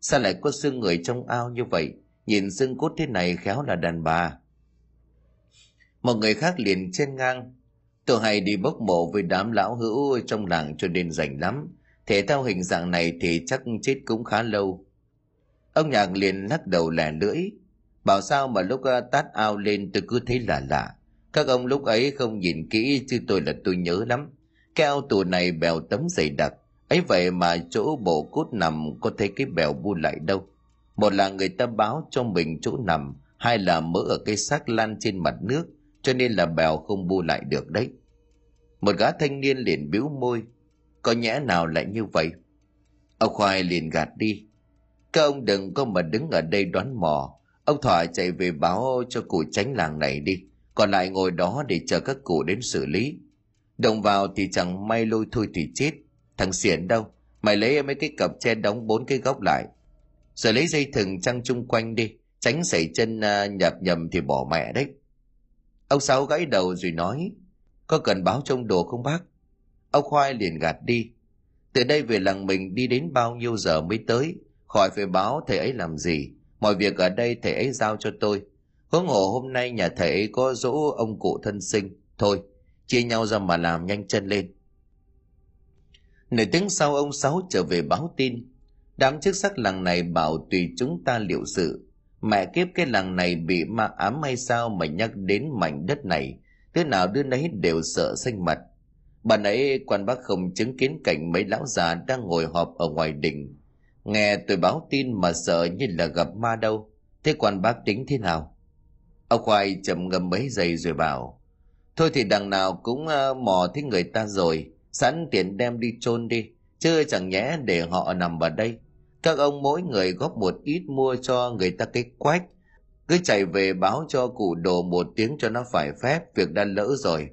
Sao lại có xương người trong ao như vậy? Nhìn xương cốt thế này khéo là đàn bà. Một người khác liền trên ngang. Tôi hay đi bốc mộ với đám lão hữu trong làng cho nên rảnh lắm. Thể theo hình dạng này thì chắc chết cũng khá lâu. Ông nhạc liền lắc đầu lẻ lưỡi. Bảo sao mà lúc à, tát ao lên tôi cứ thấy lạ lạ các ông lúc ấy không nhìn kỹ chứ tôi là tôi nhớ lắm. Cái ao tù này bèo tấm dày đặc. ấy vậy mà chỗ bộ cốt nằm có thấy cái bèo bu lại đâu. Một là người ta báo cho mình chỗ nằm, hai là mỡ ở cái xác lan trên mặt nước, cho nên là bèo không bu lại được đấy. Một gã thanh niên liền bĩu môi, có nhẽ nào lại như vậy? Ông Khoai liền gạt đi. Các ông đừng có mà đứng ở đây đoán mò. Ông Thỏa chạy về báo cho cụ tránh làng này đi còn lại ngồi đó để chờ các cụ đến xử lý. Đồng vào thì chẳng may lôi thôi thì chết. Thằng xiển đâu? Mày lấy mấy cái cặp che đóng bốn cái góc lại. Rồi lấy dây thừng trăng chung quanh đi, tránh xảy chân à, nhập nhầm thì bỏ mẹ đấy. Ông sáu gãy đầu rồi nói, có cần báo trông đồ không bác? Ông khoai liền gạt đi, từ đây về làng mình đi đến bao nhiêu giờ mới tới? Khỏi phải báo thầy ấy làm gì. Mọi việc ở đây thầy ấy giao cho tôi huống hồ hôm nay nhà thầy ấy có dỗ ông cụ thân sinh. Thôi, chia nhau ra mà làm nhanh chân lên. Nửa tiếng sau ông sáu trở về báo tin. Đám chức sắc làng này bảo tùy chúng ta liệu sự. Mẹ kiếp cái làng này bị ma ám hay sao mà nhắc đến mảnh đất này, thế nào đứa nấy đều sợ xanh mặt. Bà nãy quan bác không chứng kiến cảnh mấy lão già đang ngồi họp ở ngoài đình nghe tôi báo tin mà sợ như là gặp ma đâu. Thế quan bác tính thế nào? Ông khoai chậm ngâm mấy giây rồi bảo, thôi thì đằng nào cũng ờ, mò thấy người ta rồi, sẵn tiền đem đi chôn đi, chứ chẳng nhẽ để họ nằm ở đây. Các ông mỗi người góp một ít mua cho người ta cái quách, cứ chạy về báo cho cụ đồ một tiếng cho nó phải phép, việc đã lỡ rồi.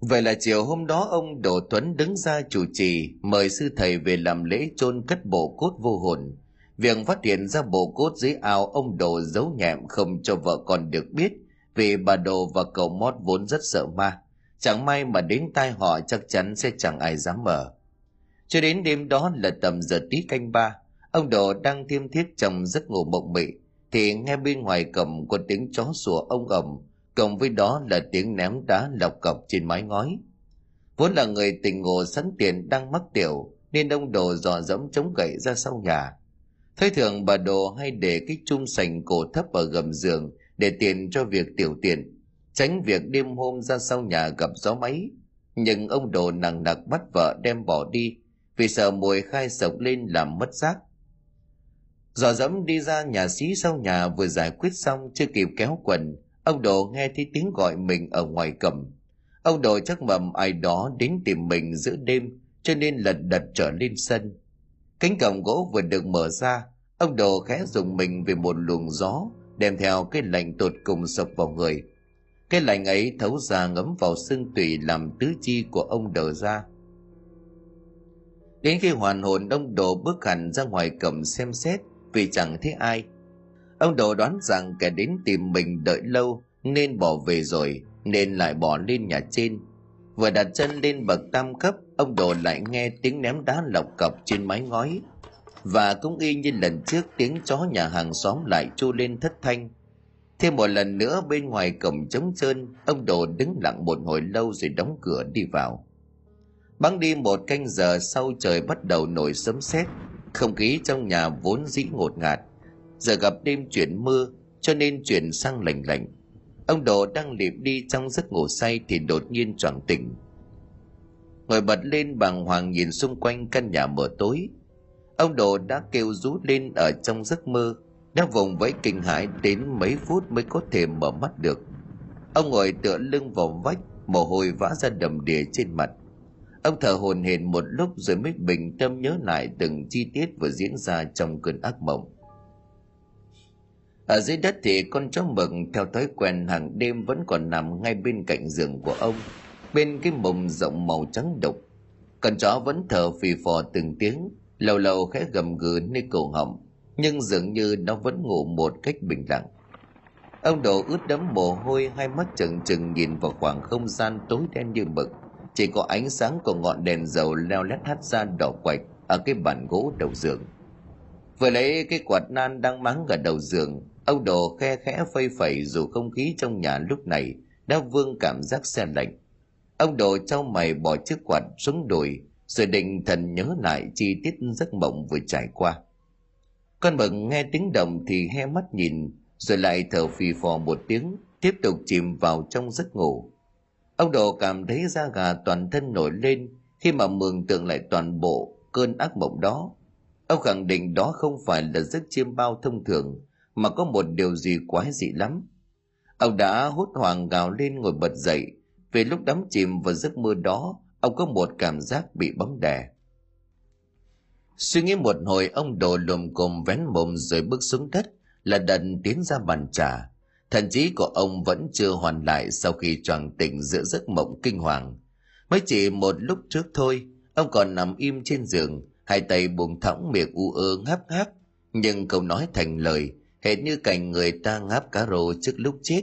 Vậy là chiều hôm đó ông Đỗ tuấn đứng ra chủ trì, mời sư thầy về làm lễ chôn cất bộ cốt vô hồn việc phát hiện ra bộ cốt dưới ao, ông đồ giấu nhẹm không cho vợ con được biết, vì bà đồ và cậu mót vốn rất sợ ma. Chẳng may mà đến tai họ chắc chắn sẽ chẳng ai dám mở. Cho đến đêm đó là tầm giờ tí canh ba, ông đồ đang thiêm thiết trong giấc ngủ mộng mị, thì nghe bên ngoài cầm có tiếng chó sủa ông ầm, cộng với đó là tiếng ném đá lọc cọc trên mái ngói. Vốn là người tình ngộ sẵn tiền đang mắc tiểu, nên ông đồ dò dẫm chống gậy ra sau nhà thấy thường bà đồ hay để cái chung sành cổ thấp ở gầm giường để tiền cho việc tiểu tiện, tránh việc đêm hôm ra sau nhà gặp gió máy. Nhưng ông đồ nặng nặc bắt vợ đem bỏ đi vì sợ mùi khai sộc lên làm mất xác. Dò dẫm đi ra nhà xí sau nhà vừa giải quyết xong chưa kịp kéo quần, ông đồ nghe thấy tiếng gọi mình ở ngoài cầm ông đồ chắc mầm ai đó đến tìm mình giữa đêm cho nên lật đật trở lên sân cánh cổng gỗ vừa được mở ra, ông đồ khẽ dùng mình về một luồng gió, đem theo cái lạnh tột cùng sập vào người. Cái lạnh ấy thấu ra ngấm vào xương tủy làm tứ chi của ông đờ ra. Đến khi hoàn hồn, ông đồ bước hẳn ra ngoài cổng xem xét, vì chẳng thấy ai. Ông đồ đoán rằng kẻ đến tìm mình đợi lâu, nên bỏ về rồi, nên lại bỏ lên nhà trên vừa đặt chân lên bậc tam cấp, ông đồ lại nghe tiếng ném đá lọc cọc trên mái ngói. Và cũng y như lần trước, tiếng chó nhà hàng xóm lại chu lên thất thanh. Thêm một lần nữa, bên ngoài cổng trống trơn, ông đồ đứng lặng một hồi lâu rồi đóng cửa đi vào. Bắn đi một canh giờ sau trời bắt đầu nổi sấm sét, không khí trong nhà vốn dĩ ngột ngạt. Giờ gặp đêm chuyển mưa, cho nên chuyển sang lạnh lạnh ông đồ đang liệp đi trong giấc ngủ say thì đột nhiên choàng tỉnh. Ngồi bật lên bàng hoàng nhìn xung quanh căn nhà mở tối. Ông đồ đã kêu rú lên ở trong giấc mơ, đã vùng vẫy kinh hãi đến mấy phút mới có thể mở mắt được. Ông ngồi tựa lưng vào vách, mồ hôi vã ra đầm đìa trên mặt. Ông thở hồn hển một lúc rồi mới bình tâm nhớ lại từng chi tiết vừa diễn ra trong cơn ác mộng ở dưới đất thì con chó mực theo thói quen hàng đêm vẫn còn nằm ngay bên cạnh giường của ông, bên cái mồm rộng màu trắng đục. Con chó vẫn thở phì phò từng tiếng, lâu lâu khẽ gầm gừ nơi cổ họng, nhưng dường như nó vẫn ngủ một cách bình lặng. Ông đồ ướt đẫm mồ hôi, hai mắt trừng trừng nhìn vào khoảng không gian tối đen như mực. Chỉ có ánh sáng của ngọn đèn dầu leo lét hắt ra đỏ quạch ở cái bàn gỗ đầu giường. Vừa lấy cái quạt nan đang mắng ở đầu giường ông đồ khe khẽ phây phẩy dù không khí trong nhà lúc này đã vương cảm giác xe lạnh. Ông đồ trao mày bỏ chiếc quạt xuống đùi, rồi định thần nhớ lại chi tiết giấc mộng vừa trải qua. Con mực nghe tiếng động thì he mắt nhìn, rồi lại thở phì phò một tiếng, tiếp tục chìm vào trong giấc ngủ. Ông đồ cảm thấy da gà toàn thân nổi lên khi mà mường tượng lại toàn bộ cơn ác mộng đó. Ông khẳng định đó không phải là giấc chiêm bao thông thường mà có một điều gì quái dị lắm. Ông đã hốt hoảng gào lên ngồi bật dậy. Về lúc đắm chìm vào giấc mơ đó, ông có một cảm giác bị bóng đè. Suy nghĩ một hồi, ông đồ lùm cồm vén mồm rồi bước xuống đất, là đần tiến ra bàn trà. Thần trí của ông vẫn chưa hoàn lại sau khi choàng tỉnh giữa giấc mộng kinh hoàng. Mới chỉ một lúc trước thôi, ông còn nằm im trên giường, hai tay buông thõng miệng u ơ ngáp ngáp, nhưng câu nói thành lời hệt như cảnh người ta ngáp cá rô trước lúc chết.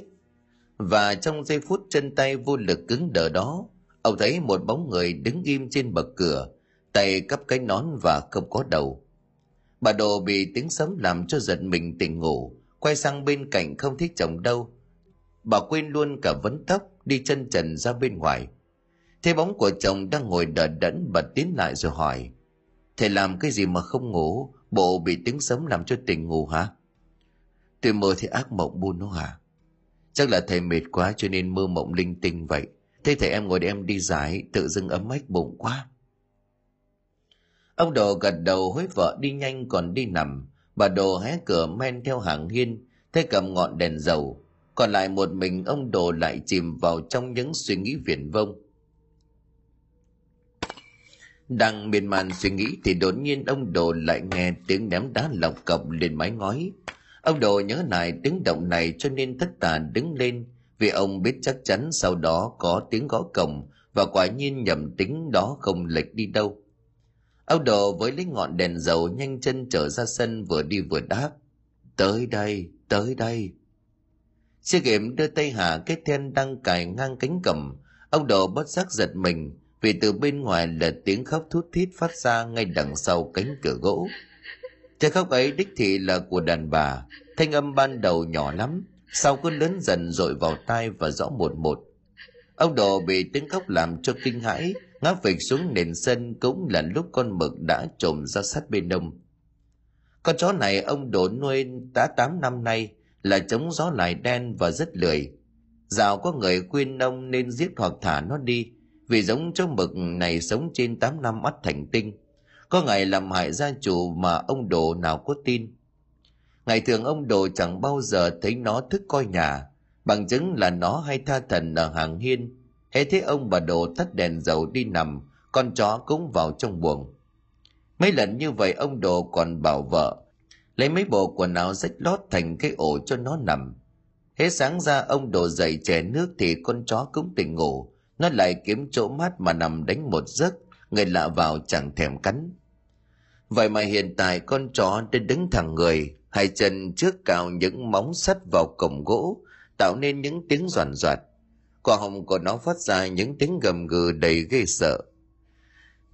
Và trong giây phút chân tay vô lực cứng đờ đó, ông thấy một bóng người đứng im trên bậc cửa, tay cắp cái nón và không có đầu. Bà đồ bị tiếng sấm làm cho giật mình tỉnh ngủ, quay sang bên cạnh không thích chồng đâu. Bà quên luôn cả vấn tóc, đi chân trần ra bên ngoài. Thấy bóng của chồng đang ngồi đờ đẫn bật tiến lại rồi hỏi, thầy làm cái gì mà không ngủ? Bộ bị tiếng sấm làm cho tỉnh ngủ hả? Tôi mơ thì ác mộng buôn nó hả? Chắc là thầy mệt quá cho nên mơ mộng linh tinh vậy. Thế thầy em ngồi để em đi giải, tự dưng ấm ách bụng quá. Ông đồ gật đầu hối vợ đi nhanh còn đi nằm. Bà đồ hé cửa men theo hàng hiên, thấy cầm ngọn đèn dầu. Còn lại một mình ông đồ lại chìm vào trong những suy nghĩ viển vông. Đang miên man suy nghĩ thì đột nhiên ông đồ lại nghe tiếng ném đá lọc cọc lên mái ngói ông đồ nhớ lại tiếng động này cho nên thất tàn đứng lên, vì ông biết chắc chắn sau đó có tiếng gõ cổng và quả nhiên nhầm tính đó không lệch đi đâu. Ông đồ với lấy ngọn đèn dầu nhanh chân trở ra sân vừa đi vừa đáp, tới đây tới đây. Chưa kịp đưa tay hạ cái then đang cài ngang cánh cầm ông đồ bất giác giật mình vì từ bên ngoài là tiếng khóc thút thít phát ra ngay đằng sau cánh cửa gỗ tiếng khóc ấy đích thị là của đàn bà. Thanh âm ban đầu nhỏ lắm, sau cứ lớn dần dội vào tai và rõ một một. Ông đồ bị tiếng khóc làm cho kinh hãi, ngã phịch xuống nền sân cũng là lúc con mực đã trồm ra sát bên đông. Con chó này ông đồ nuôi đã tám năm nay, là chống gió lại đen và rất lười. Dạo có người khuyên ông nên giết hoặc thả nó đi, vì giống chó mực này sống trên 8 năm mắt thành tinh có ngày làm hại gia chủ mà ông đồ nào có tin. Ngày thường ông đồ chẳng bao giờ thấy nó thức coi nhà. Bằng chứng là nó hay tha thần ở hàng hiên. Hễ thấy ông bà đồ tắt đèn dầu đi nằm, con chó cũng vào trong buồng. Mấy lần như vậy ông đồ còn bảo vợ, lấy mấy bộ quần áo rách lót thành cái ổ cho nó nằm. Hễ sáng ra ông đồ dậy chè nước thì con chó cũng tỉnh ngủ. Nó lại kiếm chỗ mát mà nằm đánh một giấc, người lạ vào chẳng thèm cắn vậy mà hiện tại con chó đã đứng thẳng người, hai chân trước cào những móng sắt vào cổng gỗ, tạo nên những tiếng giòn giọt. Quả hồng của nó phát ra những tiếng gầm gừ đầy ghê sợ.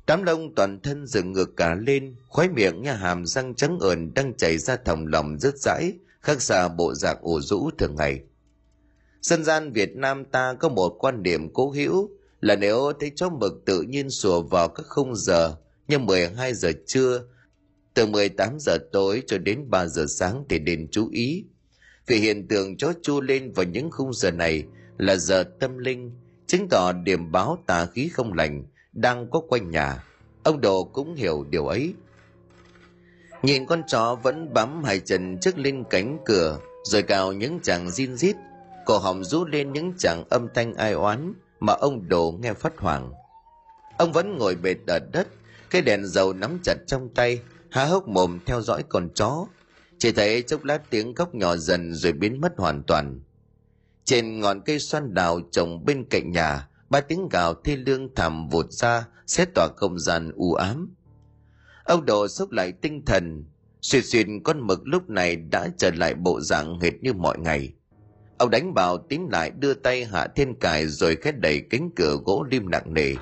Đám lông toàn thân dựng ngược cả lên khói miệng nhà hàm răng trắng ờn đang chảy ra thòng lòng rớt rãi khác xa bộ dạng ủ rũ thường ngày. Dân gian việt nam ta có một quan điểm cố hữu là nếu thấy chó mực tự nhiên sủa vào các khung giờ nhưng 12 giờ trưa, từ 18 giờ tối cho đến 3 giờ sáng thì nên chú ý. Vì hiện tượng chó chu lên vào những khung giờ này là giờ tâm linh, chứng tỏ điểm báo tà khí không lành đang có quanh nhà. Ông Đồ cũng hiểu điều ấy. Nhìn con chó vẫn bám hai chân trước lên cánh cửa, rồi cào những chàng zin rít, cổ họng rú lên những chàng âm thanh ai oán mà ông Đồ nghe phát hoảng. Ông vẫn ngồi bệt ở đất, cái đèn dầu nắm chặt trong tay, há hốc mồm theo dõi con chó. Chỉ thấy chốc lát tiếng khóc nhỏ dần rồi biến mất hoàn toàn. Trên ngọn cây xoan đào trồng bên cạnh nhà, ba tiếng gào thi lương thảm vụt ra, xét tỏa không gian u ám. Ông Đồ sốc lại tinh thần, xuyên xuyên con mực lúc này đã trở lại bộ dạng hệt như mọi ngày. Ông đánh bảo tím lại đưa tay hạ thiên cài rồi khét đẩy cánh cửa gỗ lim nặng nề.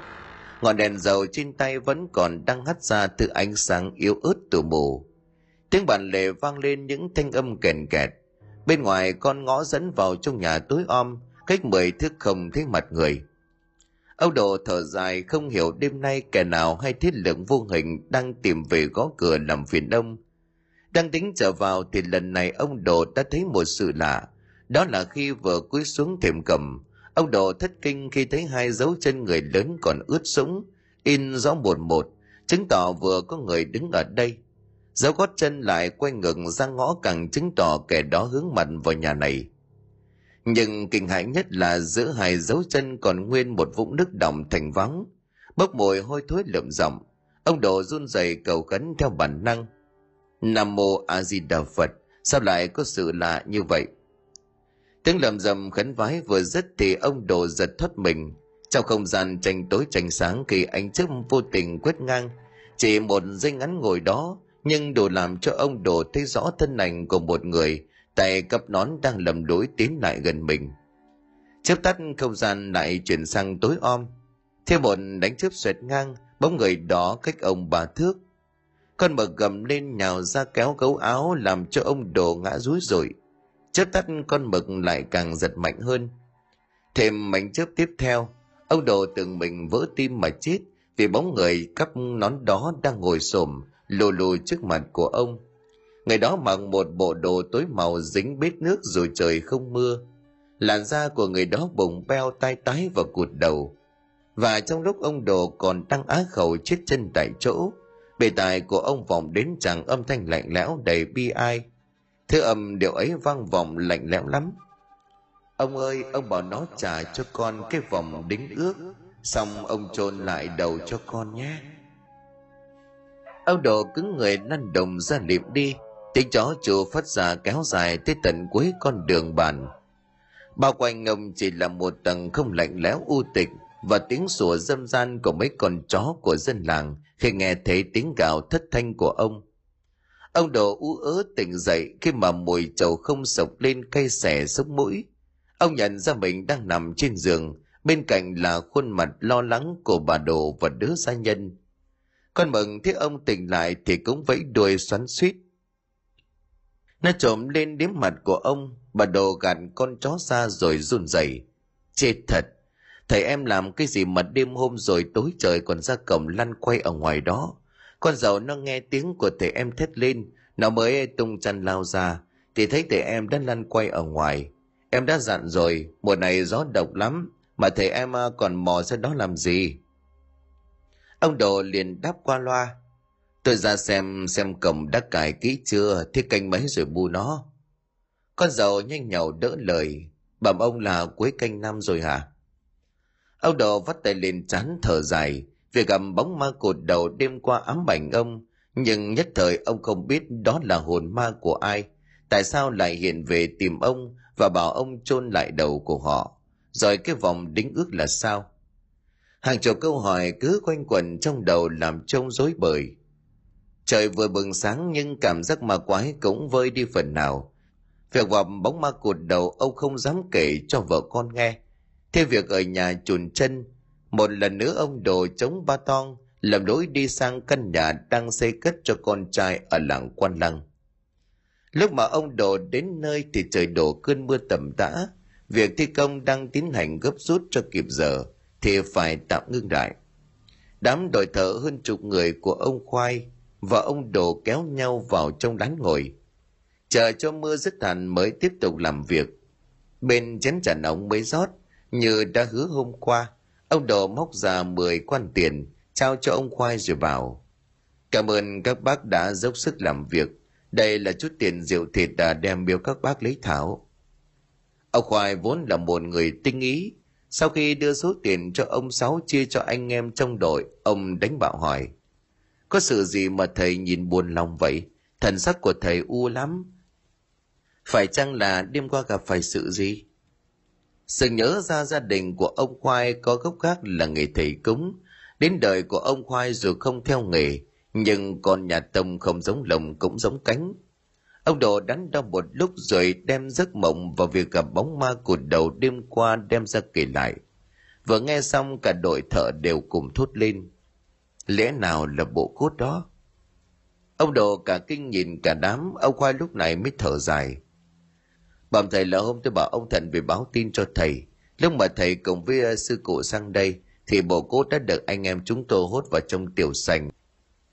Ngọn đèn dầu trên tay vẫn còn đang hắt ra từ ánh sáng yếu ớt từ mù. Tiếng bàn lề vang lên những thanh âm kèn kẹt. Bên ngoài con ngõ dẫn vào trong nhà tối om, cách mười thước không thấy mặt người. Âu Đồ thở dài không hiểu đêm nay kẻ nào hay thiết lượng vô hình đang tìm về gõ cửa làm phiền ông. Đang tính trở vào thì lần này ông Đồ đã thấy một sự lạ. Đó là khi vừa cúi xuống thềm cầm, ông Đồ thất kinh khi thấy hai dấu chân người lớn còn ướt sũng, in rõ một một, chứng tỏ vừa có người đứng ở đây. Dấu gót chân lại quay ngược ra ngõ càng chứng tỏ kẻ đó hướng mặt vào nhà này. Nhưng kinh hãi nhất là giữa hai dấu chân còn nguyên một vũng nước đọng thành vắng, bốc mùi hôi thối lượm rộng. Ông Đồ run rẩy cầu khấn theo bản năng. Nam mô A Di Đà Phật, sao lại có sự lạ như vậy? Tiếng lầm rầm khấn vái vừa dứt thì ông đồ giật thoát mình. Trong không gian tranh tối tranh sáng khi ánh chớp vô tình quét ngang, chỉ một giây ngắn ngồi đó, nhưng đủ làm cho ông đồ thấy rõ thân ảnh của một người tay cặp nón đang lầm lũi tiến lại gần mình. Chớp tắt không gian lại chuyển sang tối om. Thêm một đánh chớp xoẹt ngang bóng người đó cách ông bà thước. Con mực gầm lên nhào ra kéo gấu áo làm cho ông đồ ngã rúi rồi chớp tắt con mực lại càng giật mạnh hơn. Thêm mảnh chớp tiếp theo ông đồ tưởng mình vỡ tim mà chết vì bóng người cắp nón đó đang ngồi xổm, lù lù trước mặt của ông. Người đó mặc một bộ đồ tối màu dính bết nước rồi trời không mưa. Làn da của người đó bùng beo tai tái và cụt đầu. Và trong lúc ông đồ còn đang á khẩu chết chân tại chỗ, bề tài của ông vọng đến chàng âm thanh lạnh lẽo đầy bi ai thứ âm điệu ấy vang vọng lạnh lẽo lắm. Ông ơi, ông bảo nó trả cho con cái vòng đính ước, xong ông chôn lại đầu cho con nhé. Ông đồ cứng người lăn đồng ra liệm đi, tiếng chó chùa phát ra kéo dài tới tận cuối con đường bàn. Bao quanh ông chỉ là một tầng không lạnh lẽo u tịch và tiếng sủa dâm gian của mấy con chó của dân làng khi nghe thấy tiếng gào thất thanh của ông ông đồ ú ớ tỉnh dậy khi mà mùi trầu không sộc lên cay xẻ sống mũi. Ông nhận ra mình đang nằm trên giường, bên cạnh là khuôn mặt lo lắng của bà đồ và đứa gia nhân. Con mừng thấy ông tỉnh lại thì cũng vẫy đuôi xoắn suýt nó trộm lên đếm mặt của ông, bà đồ gạt con chó ra rồi run rẩy. Chết thật, thầy em làm cái gì mà đêm hôm rồi tối trời còn ra cổng lăn quay ở ngoài đó? Con dậu nó nghe tiếng của thầy em thét lên. Nó mới tung chăn lao ra, thì thấy thầy em đã lăn quay ở ngoài. Em đã dặn rồi, mùa này gió độc lắm, mà thầy em à, còn mò ra đó làm gì? Ông đồ liền đáp qua loa. Tôi ra xem xem cổng đã cài kỹ chưa thế canh mấy rồi bu nó. Con dâu nhanh nhậu đỡ lời. Bẩm ông là cuối canh năm rồi hả? Ông đồ vắt tay lên chán thở dài việc gặp bóng ma cột đầu đêm qua ám ảnh ông, nhưng nhất thời ông không biết đó là hồn ma của ai. Tại sao lại hiện về tìm ông và bảo ông chôn lại đầu của họ? Rồi cái vòng đính ước là sao? Hàng chục câu hỏi cứ quanh quẩn trong đầu làm trông rối bời. Trời vừa bừng sáng nhưng cảm giác ma quái cũng vơi đi phần nào. Việc gặp bóng ma cụt đầu ông không dám kể cho vợ con nghe. Thêm việc ở nhà chùn chân một lần nữa ông đồ chống ba tong, lầm lối đi sang căn nhà đang xây cất cho con trai ở làng quan lăng. Lúc mà ông đồ đến nơi thì trời đổ cơn mưa tầm tã. Việc thi công đang tiến hành gấp rút cho kịp giờ thì phải tạm ngưng lại. Đám đội thợ hơn chục người của ông khoai và ông đồ kéo nhau vào trong đán ngồi. Chờ cho mưa dứt hẳn mới tiếp tục làm việc. Bên chén trà nóng mới rót, như đã hứa hôm qua ông đồ móc ra 10 quan tiền, trao cho ông khoai rồi bảo, cảm ơn các bác đã dốc sức làm việc. Đây là chút tiền rượu thịt đã đem biếu các bác lấy thảo ông khoai vốn là một người tinh ý. Sau khi đưa số tiền cho ông sáu chia cho anh em trong đội, ông đánh bạo hỏi, có sự gì mà thầy nhìn buồn lòng vậy? Thần sắc của thầy u lắm. Phải chăng là đêm qua gặp phải sự gì? Sự nhớ ra gia đình của ông khoai có gốc gác là nghề thầy cúng. Đến đời của ông khoai dù không theo nghề, nhưng con nhà tông không giống lồng cũng giống cánh. Ông đồ đắn đo một lúc rồi đem giấc mộng và việc gặp bóng ma của đầu đêm qua đem ra kể lại. Vừa nghe xong, cả đội thợ đều cùng thốt lên. Lẽ nào là bộ cốt đó? Ông đồ cả kinh nhìn cả đám, ông khoai lúc này mới thở dài bẩm thầy là hôm tôi bảo ông thần về báo tin cho thầy. Lúc mà thầy cùng với uh, sư cụ sang đây thì bộ cốt đã được anh em chúng tôi hốt vào trong tiểu sành.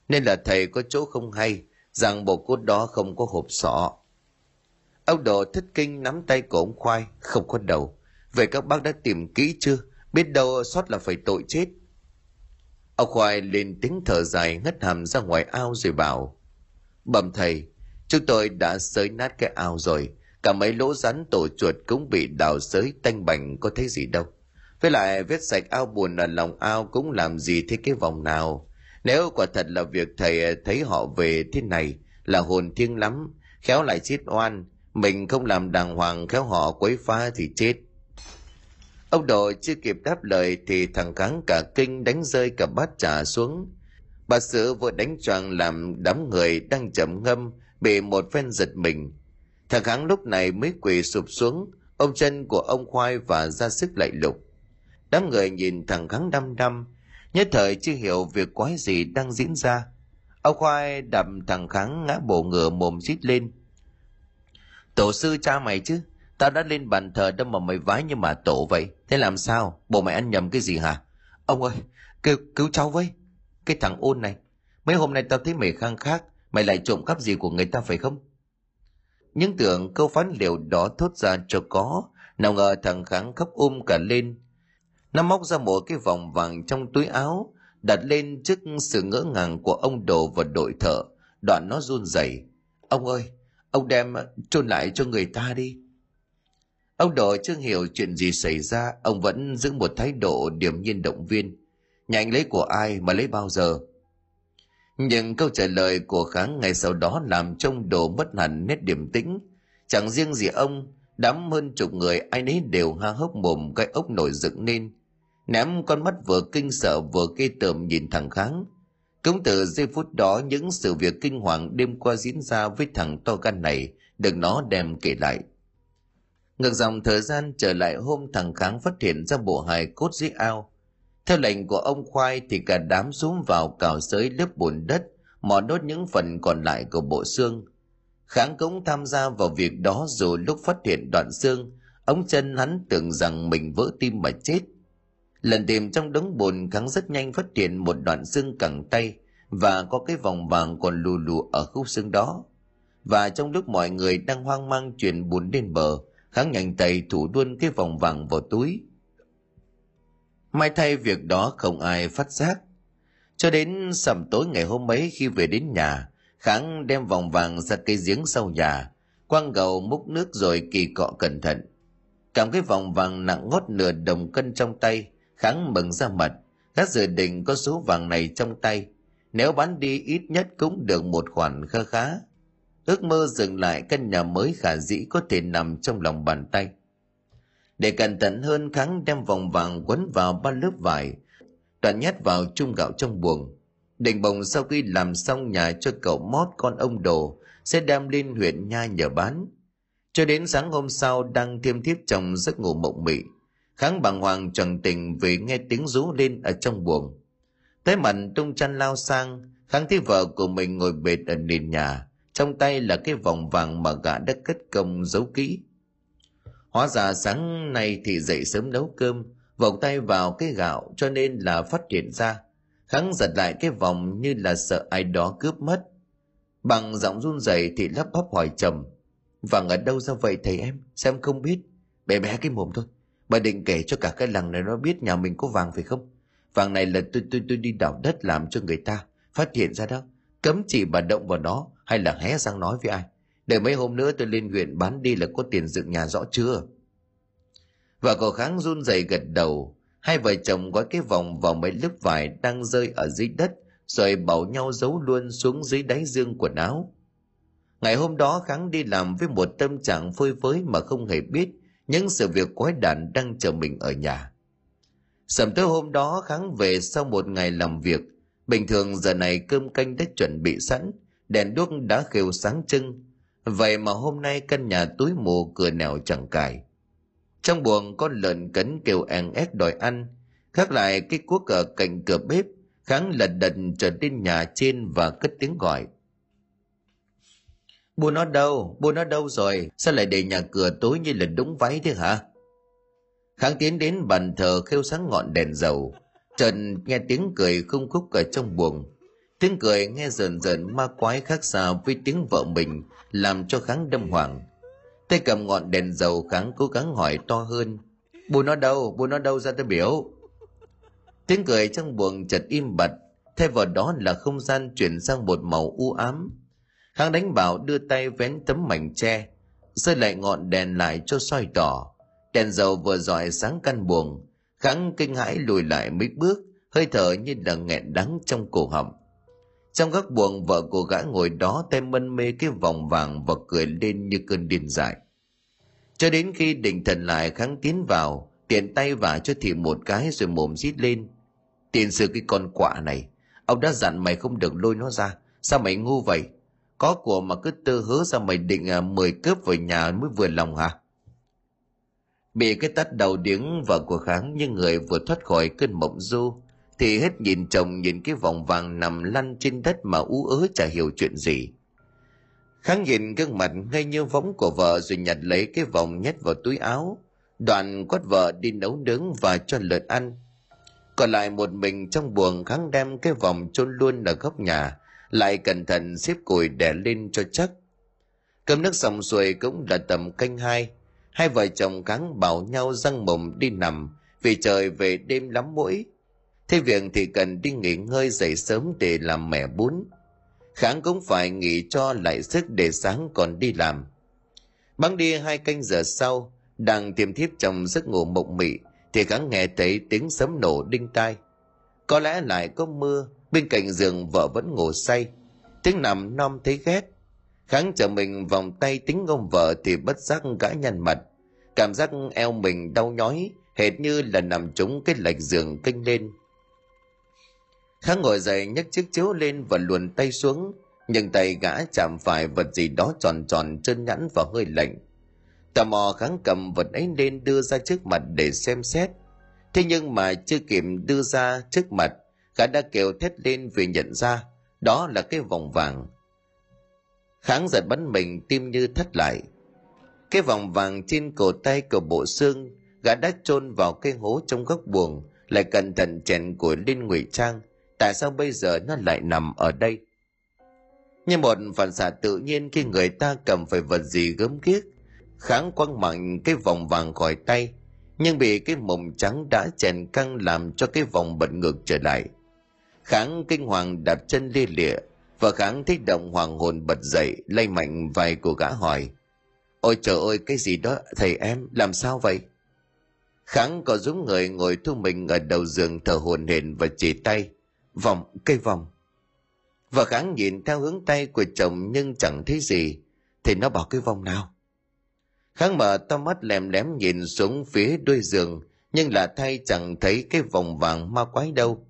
Nên là thầy có chỗ không hay rằng bộ cốt đó không có hộp sọ. Ông đồ thất kinh nắm tay của ông khoai không có đầu. Vậy các bác đã tìm kỹ chưa? Biết đâu sót là phải tội chết. Ông khoai lên tiếng thở dài ngất hàm ra ngoài ao rồi bảo bẩm thầy chúng tôi đã sới nát cái ao rồi cả mấy lỗ rắn tổ chuột cũng bị đào sới tanh bành, có thấy gì đâu. Với lại vết sạch ao buồn ở lòng ao cũng làm gì thế cái vòng nào. Nếu quả thật là việc thầy thấy họ về thế này là hồn thiêng lắm, khéo lại chết oan. Mình không làm đàng hoàng khéo họ quấy phá thì chết. Ông đội chưa kịp đáp lời thì thằng cáng cả kinh đánh rơi cả bát trà xuống. Bà sữa vừa đánh choàng làm đám người đang chậm ngâm, bị một phen giật mình thằng kháng lúc này mới quỳ sụp xuống ông chân của ông khoai và ra sức lạy lục. Đám người nhìn thằng kháng đăm đăm nhất thời chưa hiểu việc quái gì đang diễn ra. Ông khoai đập thằng kháng ngã bổ ngửa mồm rít lên. Tổ sư cha mày chứ tao đã lên bàn thờ đâu mà mày vái như mà tổ vậy thế làm sao? Bộ mày ăn nhầm cái gì hả? Ông ơi cứu, cứu cháu với cái thằng ôn này. Mấy hôm nay tao thấy mày khang khác mày lại trộm cắp gì của người ta phải không? Những tưởng câu phán liệu đó thốt ra cho có. Nào ngờ thằng kháng khóc um cả lên. Nó móc ra một cái vòng vàng trong túi áo, đặt lên trước sự ngỡ ngàng của ông đồ và đội thợ. Đoạn nó run rẩy. Ông ơi, ông đem chôn lại cho người ta đi. Ông đồ chưa hiểu chuyện gì xảy ra, ông vẫn giữ một thái độ điềm nhiên động viên. Nhà anh lấy của ai mà lấy bao giờ? Nhưng câu trả lời của kháng ngày sau đó làm trông đồ mất hẳn nét điềm tĩnh. Chẳng riêng gì ông, đám hơn chục người ai nấy đều ha hốc mồm cái ốc nổi dựng nên ném con mắt vừa kinh sợ vừa kê tởm nhìn thằng kháng. Cũng từ giây phút đó, những sự việc kinh hoàng đêm qua diễn ra với thằng to gan này được nó đem kể lại. Ngược dòng thời gian trở lại hôm thằng kháng phát hiện ra bộ hài cốt dưới ao theo lệnh của ông khoai thì cả đám xuống vào cào sới lớp bùn đất, mò đốt những phần còn lại của bộ xương. Kháng cũng tham gia vào việc đó dù lúc phát hiện đoạn xương ông chân hắn tưởng rằng mình vỡ tim mà chết. Lần tìm trong đống bùn kháng rất nhanh phát hiện một đoạn xương cẳng tay và có cái vòng vàng còn lù lù ở khúc xương đó. Và trong lúc mọi người đang hoang mang chuyển bùn lên bờ, kháng nhanh tay thủ luôn cái vòng vàng vào túi. May thay việc đó không ai phát giác. Cho đến sầm tối ngày hôm ấy khi về đến nhà, Kháng đem vòng vàng ra cây giếng sau nhà, quăng gầu múc nước rồi kỳ cọ cẩn thận. Cảm cái vòng vàng nặng ngót nửa đồng cân trong tay, Kháng mừng ra mặt, các dự định có số vàng này trong tay, nếu bán đi ít nhất cũng được một khoản khá khá. Ước mơ dừng lại căn nhà mới khả dĩ có thể nằm trong lòng bàn tay. Để cẩn thận hơn Kháng đem vòng vàng quấn vào ba lớp vải, đoạn nhét vào chung gạo trong buồng. Định bồng sau khi làm xong nhà cho cậu mót con ông đồ sẽ đem lên huyện nha nhờ bán. Cho đến sáng hôm sau đang thiêm thiếp trong giấc ngủ mộng mị, Kháng bàng hoàng trần tình vì nghe tiếng rú lên ở trong buồng. Tới mặt tung chăn lao sang, Kháng thấy vợ của mình ngồi bệt ở nền nhà, trong tay là cái vòng vàng mà gã đã cất công giấu kỹ. Hóa ra sáng nay thì dậy sớm nấu cơm, vòng tay vào cái gạo cho nên là phát hiện ra. Kháng giật lại cái vòng như là sợ ai đó cướp mất. Bằng giọng run rẩy thì lắp bắp hỏi trầm. Vàng ở đâu ra vậy thầy em? Xem không biết. Bé bé cái mồm thôi. Bà định kể cho cả cái làng này nó biết nhà mình có vàng phải không? Vàng này là tôi tôi tôi đi đào đất làm cho người ta. Phát hiện ra đó. Cấm chỉ bà động vào nó hay là hé răng nói với ai để mấy hôm nữa tôi lên huyện bán đi là có tiền dựng nhà rõ chưa? Và cậu kháng run rẩy gật đầu. Hai vợ chồng gói cái vòng vào mấy lớp vải đang rơi ở dưới đất, rồi bảo nhau giấu luôn xuống dưới đáy dương quần áo. Ngày hôm đó kháng đi làm với một tâm trạng phơi phới mà không hề biết những sự việc quái đản đang chờ mình ở nhà. Sầm tới hôm đó, kháng về sau một ngày làm việc. Bình thường giờ này cơm canh đã chuẩn bị sẵn, đèn đuốc đã khều sáng trưng. Vậy mà hôm nay căn nhà túi mù cửa nẻo chẳng cài. Trong buồng con lợn cấn kêu en ép đòi ăn, khác lại cái cuốc ở cạnh cửa bếp, kháng lật đật trở lên nhà trên và cất tiếng gọi. Bố nó đâu? Bố nó đâu rồi? Sao lại để nhà cửa tối như là đúng váy thế hả? Kháng tiến đến bàn thờ khêu sáng ngọn đèn dầu. Trần nghe tiếng cười không khúc ở trong buồng. Tiếng cười nghe rờn rợn ma quái khác xa với tiếng vợ mình, làm cho kháng đâm hoàng tay cầm ngọn đèn dầu kháng cố gắng hỏi to hơn, bố nó đâu? Bố nó đâu ra tôi biểu? Tiếng cười trong buồng chợt im bặt, thay vào đó là không gian chuyển sang một màu u ám. Kháng đánh bảo đưa tay vén tấm mảnh tre, rơi lại ngọn đèn lại cho soi tỏ. Đèn dầu vừa dọi sáng căn buồng, kháng kinh hãi lùi lại mấy bước, hơi thở như là nghẹn đắng trong cổ họng trong góc buồng vợ của gã ngồi đó tay mân mê cái vòng vàng và cười lên như cơn điên dại cho đến khi định thần lại kháng tiến vào tiện tay vả cho thị một cái rồi mồm rít lên tiền sư cái con quạ này Ông đã dặn mày không được lôi nó ra. Sao mày ngu vậy? Có của mà cứ tư hứa sao mày định à, cướp về nhà mới vừa lòng hả? Bị cái tắt đầu điếng vợ của Kháng như người vừa thoát khỏi cơn mộng du, thì hết nhìn chồng nhìn cái vòng vàng nằm lăn trên đất mà ú ớ chả hiểu chuyện gì. Kháng nhìn gương mặt ngay như võng của vợ rồi nhặt lấy cái vòng nhét vào túi áo, đoạn quát vợ đi nấu nướng và cho lợn ăn. Còn lại một mình trong buồng Kháng đem cái vòng chôn luôn ở góc nhà, lại cẩn thận xếp củi đè lên cho chắc. Cơm nước xong xuôi cũng là tầm canh hai, hai vợ chồng Kháng bảo nhau răng mồm đi nằm vì trời về đêm lắm mũi Thế việc thì cần đi nghỉ ngơi dậy sớm để làm mẻ bún. Kháng cũng phải nghỉ cho lại sức để sáng còn đi làm. Băng đi hai canh giờ sau, đang tiềm thiếp trong giấc ngủ mộng mị, thì Kháng nghe thấy tiếng sấm nổ đinh tai. Có lẽ lại có mưa, bên cạnh giường vợ vẫn ngủ say. Tiếng nằm non thấy ghét. Kháng chờ mình vòng tay tính ông vợ thì bất giác gã nhăn mặt. Cảm giác eo mình đau nhói, hệt như là nằm trúng cái lệch giường kinh lên kháng ngồi dậy nhấc chiếc chiếu lên và luồn tay xuống, nhưng tay gã chạm phải vật gì đó tròn tròn trơn nhẵn và hơi lạnh. Tò mò kháng cầm vật ấy lên đưa ra trước mặt để xem xét. Thế nhưng mà chưa kịp đưa ra trước mặt, gã đã kêu thét lên vì nhận ra đó là cái vòng vàng. Kháng giật bắn mình tim như thất lại. Cái vòng vàng trên cổ tay của bộ xương, gã đã chôn vào cái hố trong góc buồng, lại cẩn thận chèn của lên ngụy trang, tại sao bây giờ nó lại nằm ở đây? Như một phản xạ tự nhiên khi người ta cầm phải vật gì gớm ghiếc, kháng quăng mạnh cái vòng vàng khỏi tay, nhưng bị cái mồm trắng đã chèn căng làm cho cái vòng bật ngược trở lại. Kháng kinh hoàng đạp chân lia lịa và kháng thích động hoàng hồn bật dậy, lay mạnh vai của gã hỏi, ôi trời ơi, cái gì đó, thầy em, làm sao vậy? Kháng có giống người ngồi thu mình ở đầu giường thở hồn hển và chỉ tay vòng, cây vòng. Vợ kháng nhìn theo hướng tay của chồng nhưng chẳng thấy gì, thì nó bảo cái vòng nào? Kháng mở to mắt lèm lém nhìn xuống phía đuôi giường, nhưng là thay chẳng thấy cái vòng vàng ma quái đâu.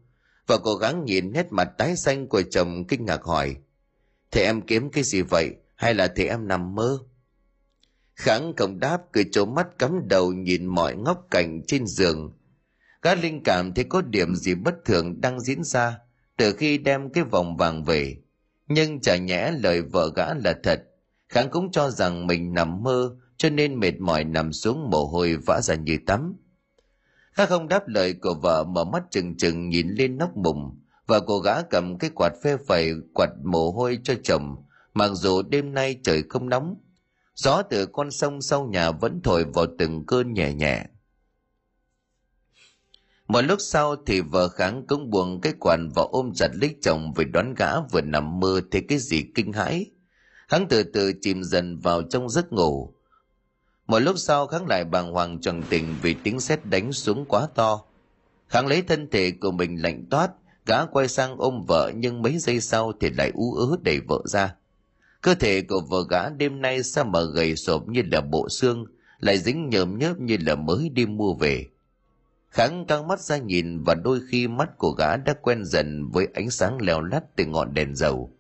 Và cố gắng nhìn nét mặt tái xanh của chồng kinh ngạc hỏi, thì em kiếm cái gì vậy? Hay là thì em nằm mơ? Kháng không đáp cười trố mắt cắm đầu nhìn mọi ngóc cạnh trên giường. Gã linh cảm thấy có điểm gì bất thường đang diễn ra từ khi đem cái vòng vàng về. Nhưng chả nhẽ lời vợ gã là thật. Kháng cũng cho rằng mình nằm mơ, cho nên mệt mỏi nằm xuống mồ hôi vã ra như tắm. Gã không đáp lời của vợ mở mắt trừng trừng nhìn lên nóc mùng và cô gã cầm cái quạt phe phẩy, quạt mồ hôi cho chồng, mặc dù đêm nay trời không nóng. Gió từ con sông sau nhà vẫn thổi vào từng cơn nhẹ nhẹ. Một lúc sau thì vợ kháng cũng buồn cái quản và ôm chặt lấy chồng vì đoán gã vừa nằm mơ thấy cái gì kinh hãi. Hắn từ từ chìm dần vào trong giấc ngủ. Một lúc sau kháng lại bàng hoàng trần tình vì tiếng sét đánh xuống quá to. Kháng lấy thân thể của mình lạnh toát, gã quay sang ôm vợ nhưng mấy giây sau thì lại ú ớ đẩy vợ ra. Cơ thể của vợ gã đêm nay sao mà gầy sộp như là bộ xương, lại dính nhờm nhớp như là mới đi mua về Kháng căng mắt ra nhìn và đôi khi mắt của gã đã quen dần với ánh sáng leo lắt từ ngọn đèn dầu.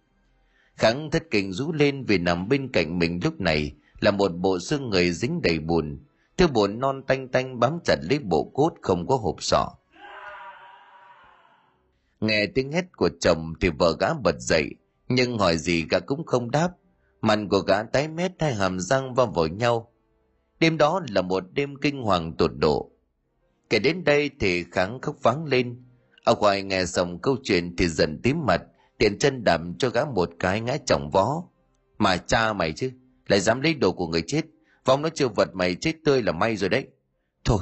Kháng thất kinh rú lên vì nằm bên cạnh mình lúc này là một bộ xương người dính đầy bùn, thứ bùn non tanh tanh bám chặt lấy bộ cốt không có hộp sọ. Nghe tiếng hét của chồng thì vợ gã bật dậy, nhưng hỏi gì gã cũng không đáp. Mặt của gã tái mét hai hàm răng va vào nhau. Đêm đó là một đêm kinh hoàng tột độ Kể đến đây thì kháng khóc vắng lên. Ông ngoài nghe xong câu chuyện thì dần tím mặt, tiện chân đầm cho gã một cái ngã chồng vó. Mà cha mày chứ, lại dám lấy đồ của người chết. Vong nó chưa vật mày chết tươi là may rồi đấy. Thôi,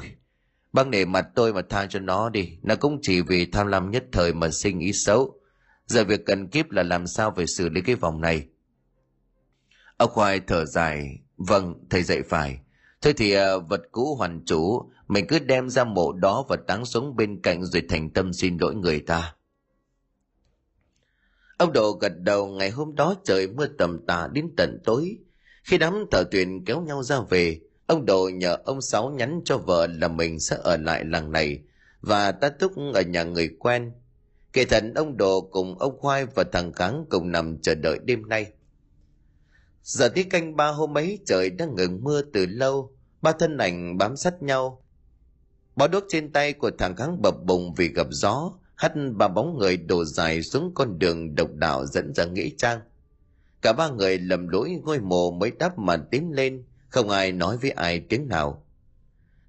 băng nể mặt tôi mà tha cho nó đi. Nó cũng chỉ vì tham lam nhất thời mà sinh ý xấu. Giờ việc cần kiếp là làm sao phải xử lý cái vòng này. Ông Khoai thở dài. Vâng, thầy dạy phải. Thôi thì uh, vật cũ hoàn chủ, mình cứ đem ra mộ đó và táng xuống bên cạnh rồi thành tâm xin lỗi người ta. Ông Độ gật đầu ngày hôm đó trời mưa tầm tà đến tận tối. Khi đám thợ tuyển kéo nhau ra về, ông Độ nhờ ông Sáu nhắn cho vợ là mình sẽ ở lại làng này và ta túc ở nhà người quen. kể thần ông đồ cùng ông khoai và thằng kháng cùng nằm chờ đợi đêm nay giờ tí canh ba hôm ấy trời đã ngừng mưa từ lâu ba thân ảnh bám sát nhau bó đuốc trên tay của thằng kháng bập bùng vì gặp gió, hắt ba bóng người đổ dài xuống con đường độc đạo dẫn ra nghĩa trang. Cả ba người lầm lỗi ngôi mộ mới đắp mà tiến lên, không ai nói với ai tiếng nào.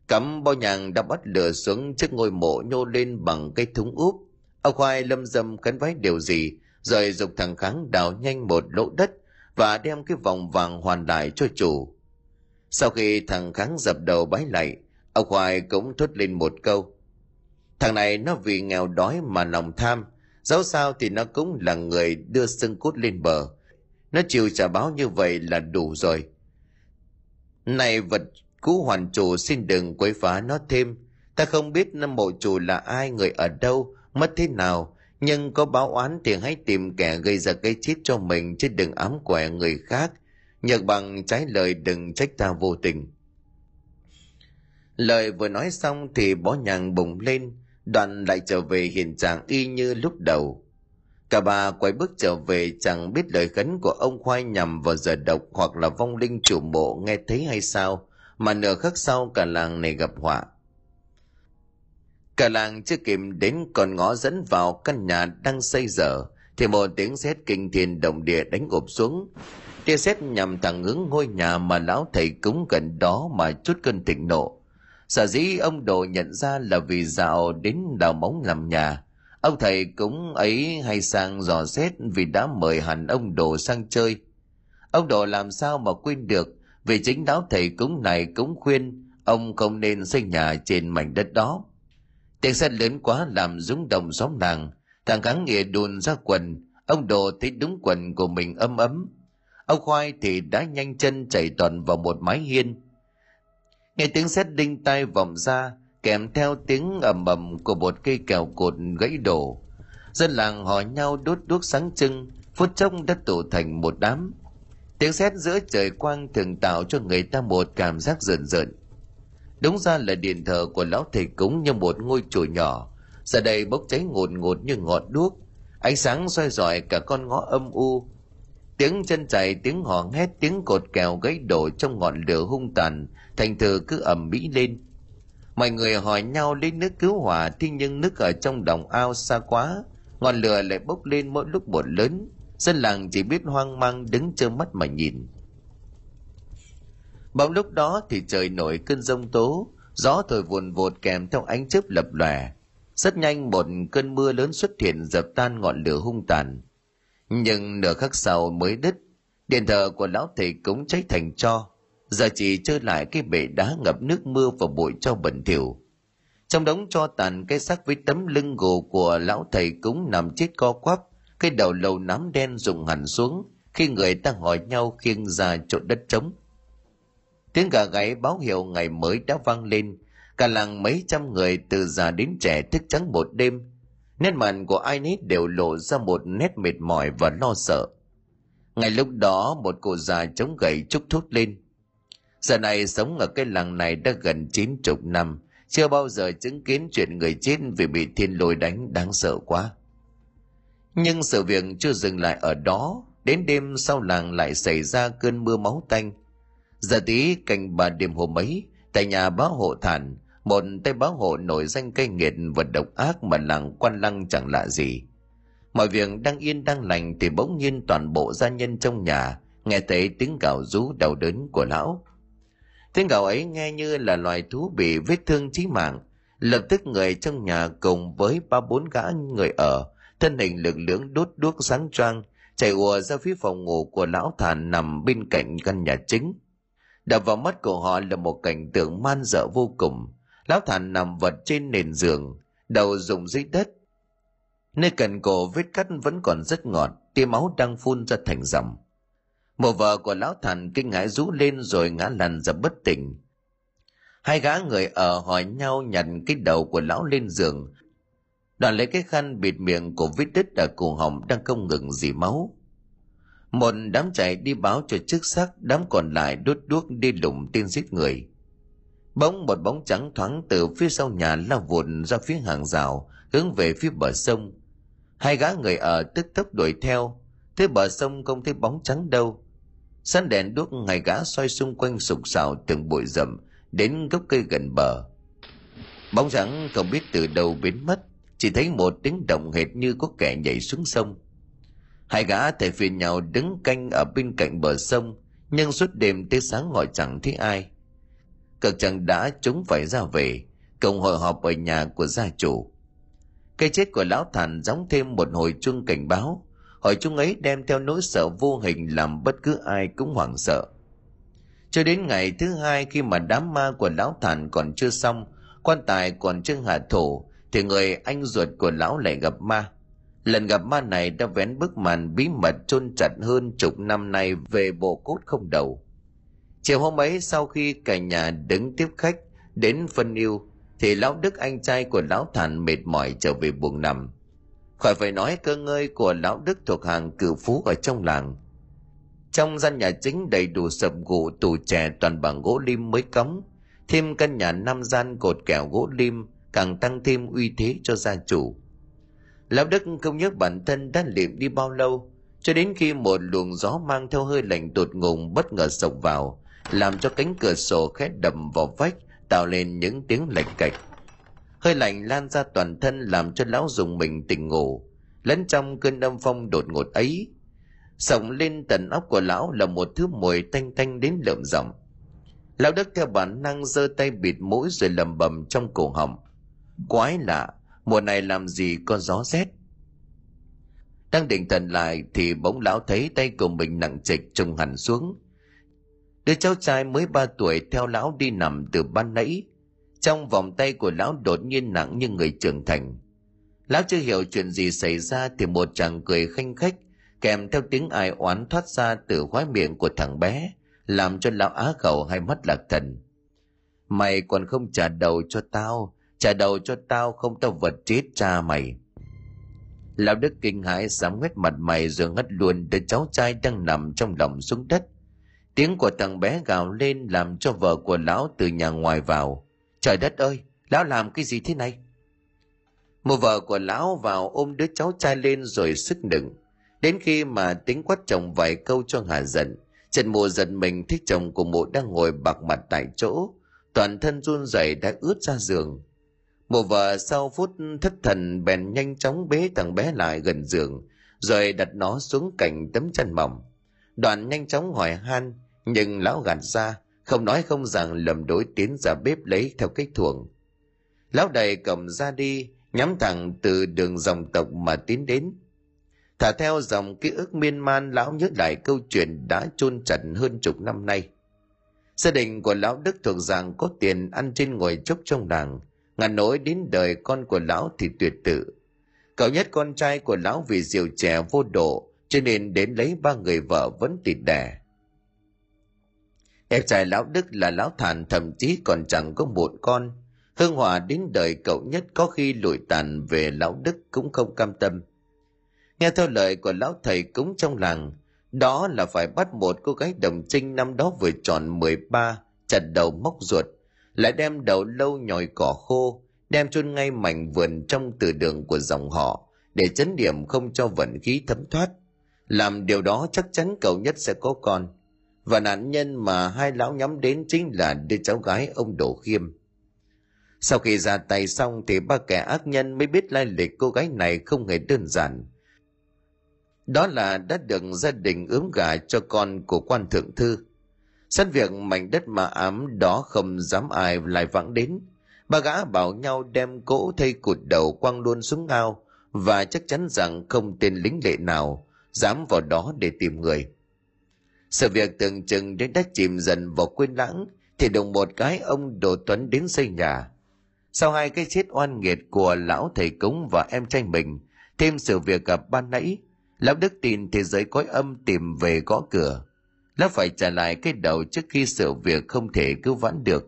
Cắm bao nhàng đã bắt lửa xuống trước ngôi mộ nhô lên bằng cây thúng úp. Ông khoai lâm dâm khấn vái điều gì rồi dục thằng kháng đào nhanh một lỗ đất và đem cái vòng vàng hoàn lại cho chủ. Sau khi thằng kháng dập đầu bái lại ông khoai cũng thốt lên một câu. Thằng này nó vì nghèo đói mà lòng tham, dẫu sao thì nó cũng là người đưa xương cốt lên bờ. Nó chịu trả báo như vậy là đủ rồi. Này vật cũ hoàn chủ xin đừng quấy phá nó thêm. Ta không biết năm mộ chủ là ai, người ở đâu, mất thế nào. Nhưng có báo oán thì hãy tìm kẻ gây ra cái chết cho mình, chứ đừng ám quẻ người khác. Nhược bằng trái lời đừng trách ta vô tình lời vừa nói xong thì bó nhàng bùng lên, đoạn lại trở về hiện trạng y như lúc đầu. Cả ba quay bước trở về chẳng biết lời khấn của ông khoai nhằm vào giờ độc hoặc là vong linh chủ mộ nghe thấy hay sao, mà nửa khắc sau cả làng này gặp họa. Cả làng chưa kịp đến còn ngõ dẫn vào căn nhà đang xây dở, thì một tiếng sét kinh thiên động địa đánh ụp xuống. Tia sét nhằm thẳng hướng ngôi nhà mà lão thầy cúng gần đó mà chút cơn thịnh nộ sở dĩ ông đồ nhận ra là vì dạo đến đào móng làm nhà. Ông thầy cúng ấy hay sang dò xét vì đã mời hẳn ông đồ sang chơi. Ông đồ làm sao mà quên được, vì chính đáo thầy cúng này cũng khuyên ông không nên xây nhà trên mảnh đất đó. Tiếng sét lớn quá làm rúng động xóm làng. Thằng gắng nghĩa đùn ra quần. Ông đồ thấy đúng quần của mình ấm ấm. Ông khoai thì đã nhanh chân chạy toàn vào một mái hiên nghe tiếng sét đinh tai vọng ra, kèm theo tiếng ầm ầm của một cây kèo cột gãy đổ. Dân làng hỏi nhau đốt đuốc sáng trưng, phút chốc đã tụ thành một đám. Tiếng sét giữa trời quang thường tạo cho người ta một cảm giác rợn rợn. Đúng ra là điện thờ của lão thầy cúng như một ngôi chùa nhỏ. Giờ đây bốc cháy ngột ngột như ngọn đuốc, ánh sáng soi rọi cả con ngõ âm u. Tiếng chân chạy tiếng hò hét, tiếng cột kèo gãy đổ trong ngọn lửa hung tàn thành thử cứ ẩm mỹ lên. Mọi người hỏi nhau lấy nước cứu hỏa, thế nhưng nước ở trong đồng ao xa quá. Ngọn lửa lại bốc lên mỗi lúc một lớn. Dân làng chỉ biết hoang mang đứng trơ mắt mà nhìn. Bỗng lúc đó thì trời nổi cơn rông tố. Gió thổi vùn vụt kèm theo ánh chớp lập lòe. Rất nhanh một cơn mưa lớn xuất hiện dập tan ngọn lửa hung tàn. Nhưng nửa khắc sau mới đứt, điện thờ của lão thầy cũng cháy thành cho giờ chỉ trơ lại cái bể đá ngập nước mưa và bụi cho bẩn thỉu. Trong đống cho tàn cái xác với tấm lưng gồ của lão thầy cúng nằm chết co quắp, cái đầu lầu nám đen rụng hẳn xuống, khi người ta hỏi nhau khiêng ra chỗ đất trống. Tiếng gà gáy báo hiệu ngày mới đã vang lên, cả làng mấy trăm người từ già đến trẻ thức trắng một đêm. Nét mặt của ai nấy đều lộ ra một nét mệt mỏi và lo sợ. Ngay lúc đó, một cụ già chống gậy trúc thút lên giờ này sống ở cái làng này đã gần chín chục năm, chưa bao giờ chứng kiến chuyện người chết vì bị thiên lôi đánh đáng sợ quá. Nhưng sự việc chưa dừng lại ở đó, đến đêm sau làng lại xảy ra cơn mưa máu tanh. Giờ tí canh bà đêm hôm ấy, tại nhà báo hộ thản, một tay báo hộ nổi danh cây nghiệt và độc ác mà làng quan lăng chẳng lạ gì. Mọi việc đang yên đang lành thì bỗng nhiên toàn bộ gia nhân trong nhà nghe thấy tiếng gào rú đau đớn của lão tiếng gào ấy nghe như là loài thú bị vết thương chí mạng. Lập tức người trong nhà cùng với ba bốn gã người ở, thân hình lực lưỡng đốt đuốc sáng choang, chạy ùa ra phía phòng ngủ của lão thản nằm bên cạnh căn nhà chính. Đập vào mắt của họ là một cảnh tượng man dợ vô cùng. Lão thản nằm vật trên nền giường, đầu rụng dưới đất. Nơi cần cổ vết cắt vẫn còn rất ngọt, tia máu đang phun ra thành dòng. Mộ vợ của lão thần kinh ngãi rú lên rồi ngã lăn ra bất tỉnh. Hai gã người ở hỏi nhau nhặt cái đầu của lão lên giường. Đoàn lấy cái khăn bịt miệng của vết đứt ở cổ họng đang không ngừng dì máu. Một đám chạy đi báo cho chức sắc, đám còn lại đốt đuốc đi lùng tên giết người. Bỗng một bóng trắng thoáng từ phía sau nhà lao vụn ra phía hàng rào, hướng về phía bờ sông. Hai gã người ở tức tốc đuổi theo. Thế bờ sông không thấy bóng trắng đâu săn đèn đuốc ngày gã xoay xung quanh sục sạo từng bụi rậm đến gốc cây gần bờ. Bóng trắng không biết từ đâu biến mất chỉ thấy một tiếng động hệt như có kẻ nhảy xuống sông. Hai gã thầy phiền nhau đứng canh ở bên cạnh bờ sông nhưng suốt đêm tới sáng gọi chẳng thấy ai. Cực chẳng đã chúng phải ra về cộng hội họp ở nhà của gia chủ. Cái chết của lão thản giống thêm một hồi chuông cảnh báo hỏi chúng ấy đem theo nỗi sợ vô hình làm bất cứ ai cũng hoảng sợ. Cho đến ngày thứ hai khi mà đám ma của lão thản còn chưa xong, quan tài còn chưa hạ thổ, thì người anh ruột của lão lại gặp ma. Lần gặp ma này đã vén bức màn bí mật chôn chặt hơn chục năm nay về bộ cốt không đầu. Chiều hôm ấy, sau khi cả nhà đứng tiếp khách đến phân yêu, thì lão đức anh trai của lão thản mệt mỏi trở về buồng nằm khỏi phải nói cơ ngơi của lão đức thuộc hàng cử phú ở trong làng. Trong gian nhà chính đầy đủ sập gỗ, tủ trẻ toàn bằng gỗ lim mới cống. Thêm căn nhà năm gian cột kẹo gỗ lim, càng tăng thêm uy thế cho gia chủ. Lão đức không nhớ bản thân đã liệm đi bao lâu, cho đến khi một luồng gió mang theo hơi lạnh tột ngùng bất ngờ sộc vào, làm cho cánh cửa sổ khét đầm vào vách, tạo lên những tiếng lạch cạch hơi lạnh lan ra toàn thân làm cho lão dùng mình tỉnh ngủ. Lẫn trong cơn âm phong đột ngột ấy, sổng lên tận óc của lão là một thứ mùi tanh tanh đến lợm rậm lão đức theo bản năng giơ tay bịt mũi rồi lầm bầm trong cổ họng. Quái lạ, mùa này làm gì có gió rét? Đang định thần lại thì bỗng lão thấy tay của mình nặng trịch trùng hẳn xuống. Đứa cháu trai mới ba tuổi theo lão đi nằm từ ban nãy trong vòng tay của lão đột nhiên nặng như người trưởng thành. Lão chưa hiểu chuyện gì xảy ra thì một chàng cười khanh khách, kèm theo tiếng ai oán thoát ra từ khóe miệng của thằng bé, làm cho lão á khẩu hai mắt lạc thần. Mày còn không trả đầu cho tao, trả đầu cho tao không tao vật chết cha mày. Lão đức kinh hãi sám nguyết mặt mày rồi ngất luôn đứa cháu trai đang nằm trong lòng xuống đất. Tiếng của thằng bé gào lên làm cho vợ của lão từ nhà ngoài vào trời đất ơi, lão làm cái gì thế này? Một vợ của lão vào ôm đứa cháu trai lên rồi sức nựng. Đến khi mà tính quát chồng vài câu cho hà giận, trần mùa giận mình thích chồng của mụ đang ngồi bạc mặt tại chỗ. Toàn thân run rẩy đã ướt ra giường. Mụ vợ sau phút thất thần bèn nhanh chóng bế thằng bé lại gần giường, rồi đặt nó xuống cạnh tấm chăn mỏng. Đoàn nhanh chóng hỏi han, nhưng lão gạt ra không nói không rằng lầm đối tiến ra bếp lấy theo cách thuồng. Lão đầy cầm ra đi, nhắm thẳng từ đường dòng tộc mà tiến đến. Thả theo dòng ký ức miên man, lão nhớ lại câu chuyện đã chôn chặt hơn chục năm nay. Gia đình của lão đức thuộc rằng có tiền ăn trên ngồi chốc trong làng, ngàn nỗi đến đời con của lão thì tuyệt tự. Cậu nhất con trai của lão vì diều trẻ vô độ, cho nên đến lấy ba người vợ vẫn tịt đẻ em trai lão đức là lão thản, thậm chí còn chẳng có một con. Hương hòa đến đời cậu nhất có khi lụi tàn về lão đức cũng không cam tâm. Nghe theo lời của lão thầy cúng trong làng, đó là phải bắt một cô gái đồng trinh năm đó vừa tròn 13 chặt đầu móc ruột, lại đem đầu lâu nhòi cỏ khô, đem chôn ngay mảnh vườn trong từ đường của dòng họ để chấn điểm không cho vận khí thấm thoát. Làm điều đó chắc chắn cậu nhất sẽ có con và nạn nhân mà hai lão nhắm đến chính là đứa cháu gái ông Đỗ Khiêm. Sau khi ra tay xong thì ba kẻ ác nhân mới biết lai lịch cô gái này không hề đơn giản. Đó là đã được gia đình ướm gả cho con của quan thượng thư. Sẵn việc mảnh đất mà ám đó không dám ai lại vắng đến. Ba gã bảo nhau đem cỗ thay cụt đầu quăng luôn xuống ao và chắc chắn rằng không tên lính lệ nào dám vào đó để tìm người sự việc tưởng chừng đến đã chìm dần vào quên lãng, thì đồng một cái ông đồ tuấn đến xây nhà. Sau hai cái chết oan nghiệt của lão thầy cúng và em trai mình, thêm sự việc gặp ban nãy, lão đức tin thế giới cõi âm tìm về gõ cửa. Lão phải trả lại cái đầu trước khi sự việc không thể cứu vãn được.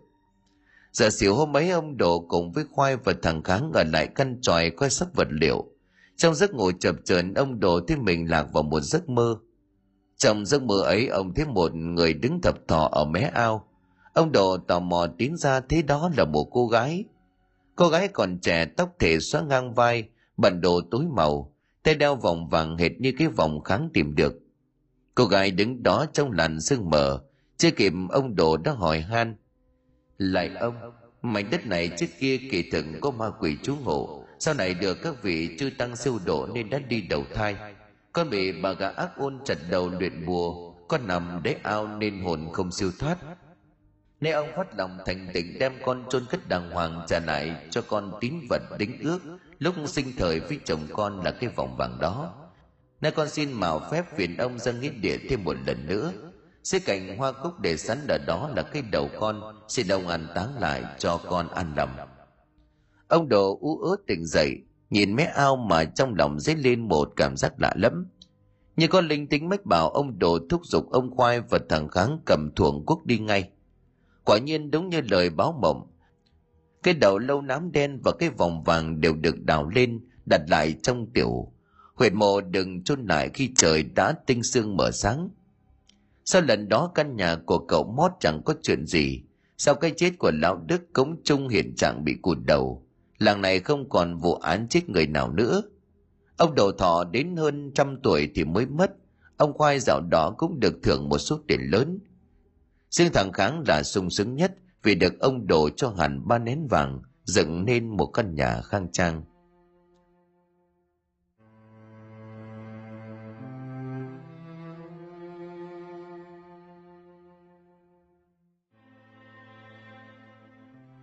Giờ xỉu hôm ấy ông đồ cùng với khoai và thằng kháng ở lại căn tròi coi sắp vật liệu. Trong giấc ngủ chập chờn, ông đồ thấy mình lạc vào một giấc mơ trong giấc mơ ấy ông thấy một người đứng thập thò ở mé ao. Ông Đồ tò mò tiến ra thấy đó là một cô gái. Cô gái còn trẻ tóc thể xóa ngang vai, bận đồ tối màu, tay đeo vòng vàng hệt như cái vòng kháng tìm được cô gái đứng đó trong làn sương mờ chưa kịp ông đồ đã hỏi han lại ông mảnh đất này trước kia kỳ thực có ma quỷ trú ngụ sau này được các vị chư tăng siêu độ nên đã đi đầu thai con bị bà gã ác ôn chặt đầu luyện bùa, con nằm đế ao nên hồn không siêu thoát. Nên ông phát lòng thành tình đem con chôn cất đàng hoàng trả lại cho con tín vật đính ước, lúc sinh thời với chồng con là cái vòng vàng đó. Nay con xin mạo phép phiền ông dâng nghĩa địa thêm một lần nữa. Sẽ cành hoa cúc để sẵn ở đó là cái đầu con, xin ông an táng lại cho con an lòng. Ông đồ ú ớ tỉnh dậy nhìn mé ao mà trong lòng dấy lên một cảm giác lạ lẫm. Như con linh tính mách bảo ông đồ thúc giục ông khoai và thằng kháng cầm thuồng quốc đi ngay. Quả nhiên đúng như lời báo mộng, cái đầu lâu nám đen và cái vòng vàng đều được đào lên, đặt lại trong tiểu huyệt mộ đừng chôn lại khi trời đã tinh sương mở sáng. Sau lần đó căn nhà của cậu mót chẳng có chuyện gì, sau cái chết của lão đức cống trung hiện trạng bị cụt đầu làng này không còn vụ án chết người nào nữa. Ông đầu thọ đến hơn trăm tuổi thì mới mất. Ông khoai dạo đó cũng được thưởng một số tiền lớn. Riêng thằng kháng là sung sướng nhất vì được ông đổ cho hẳn ba nén vàng dựng nên một căn nhà khang trang.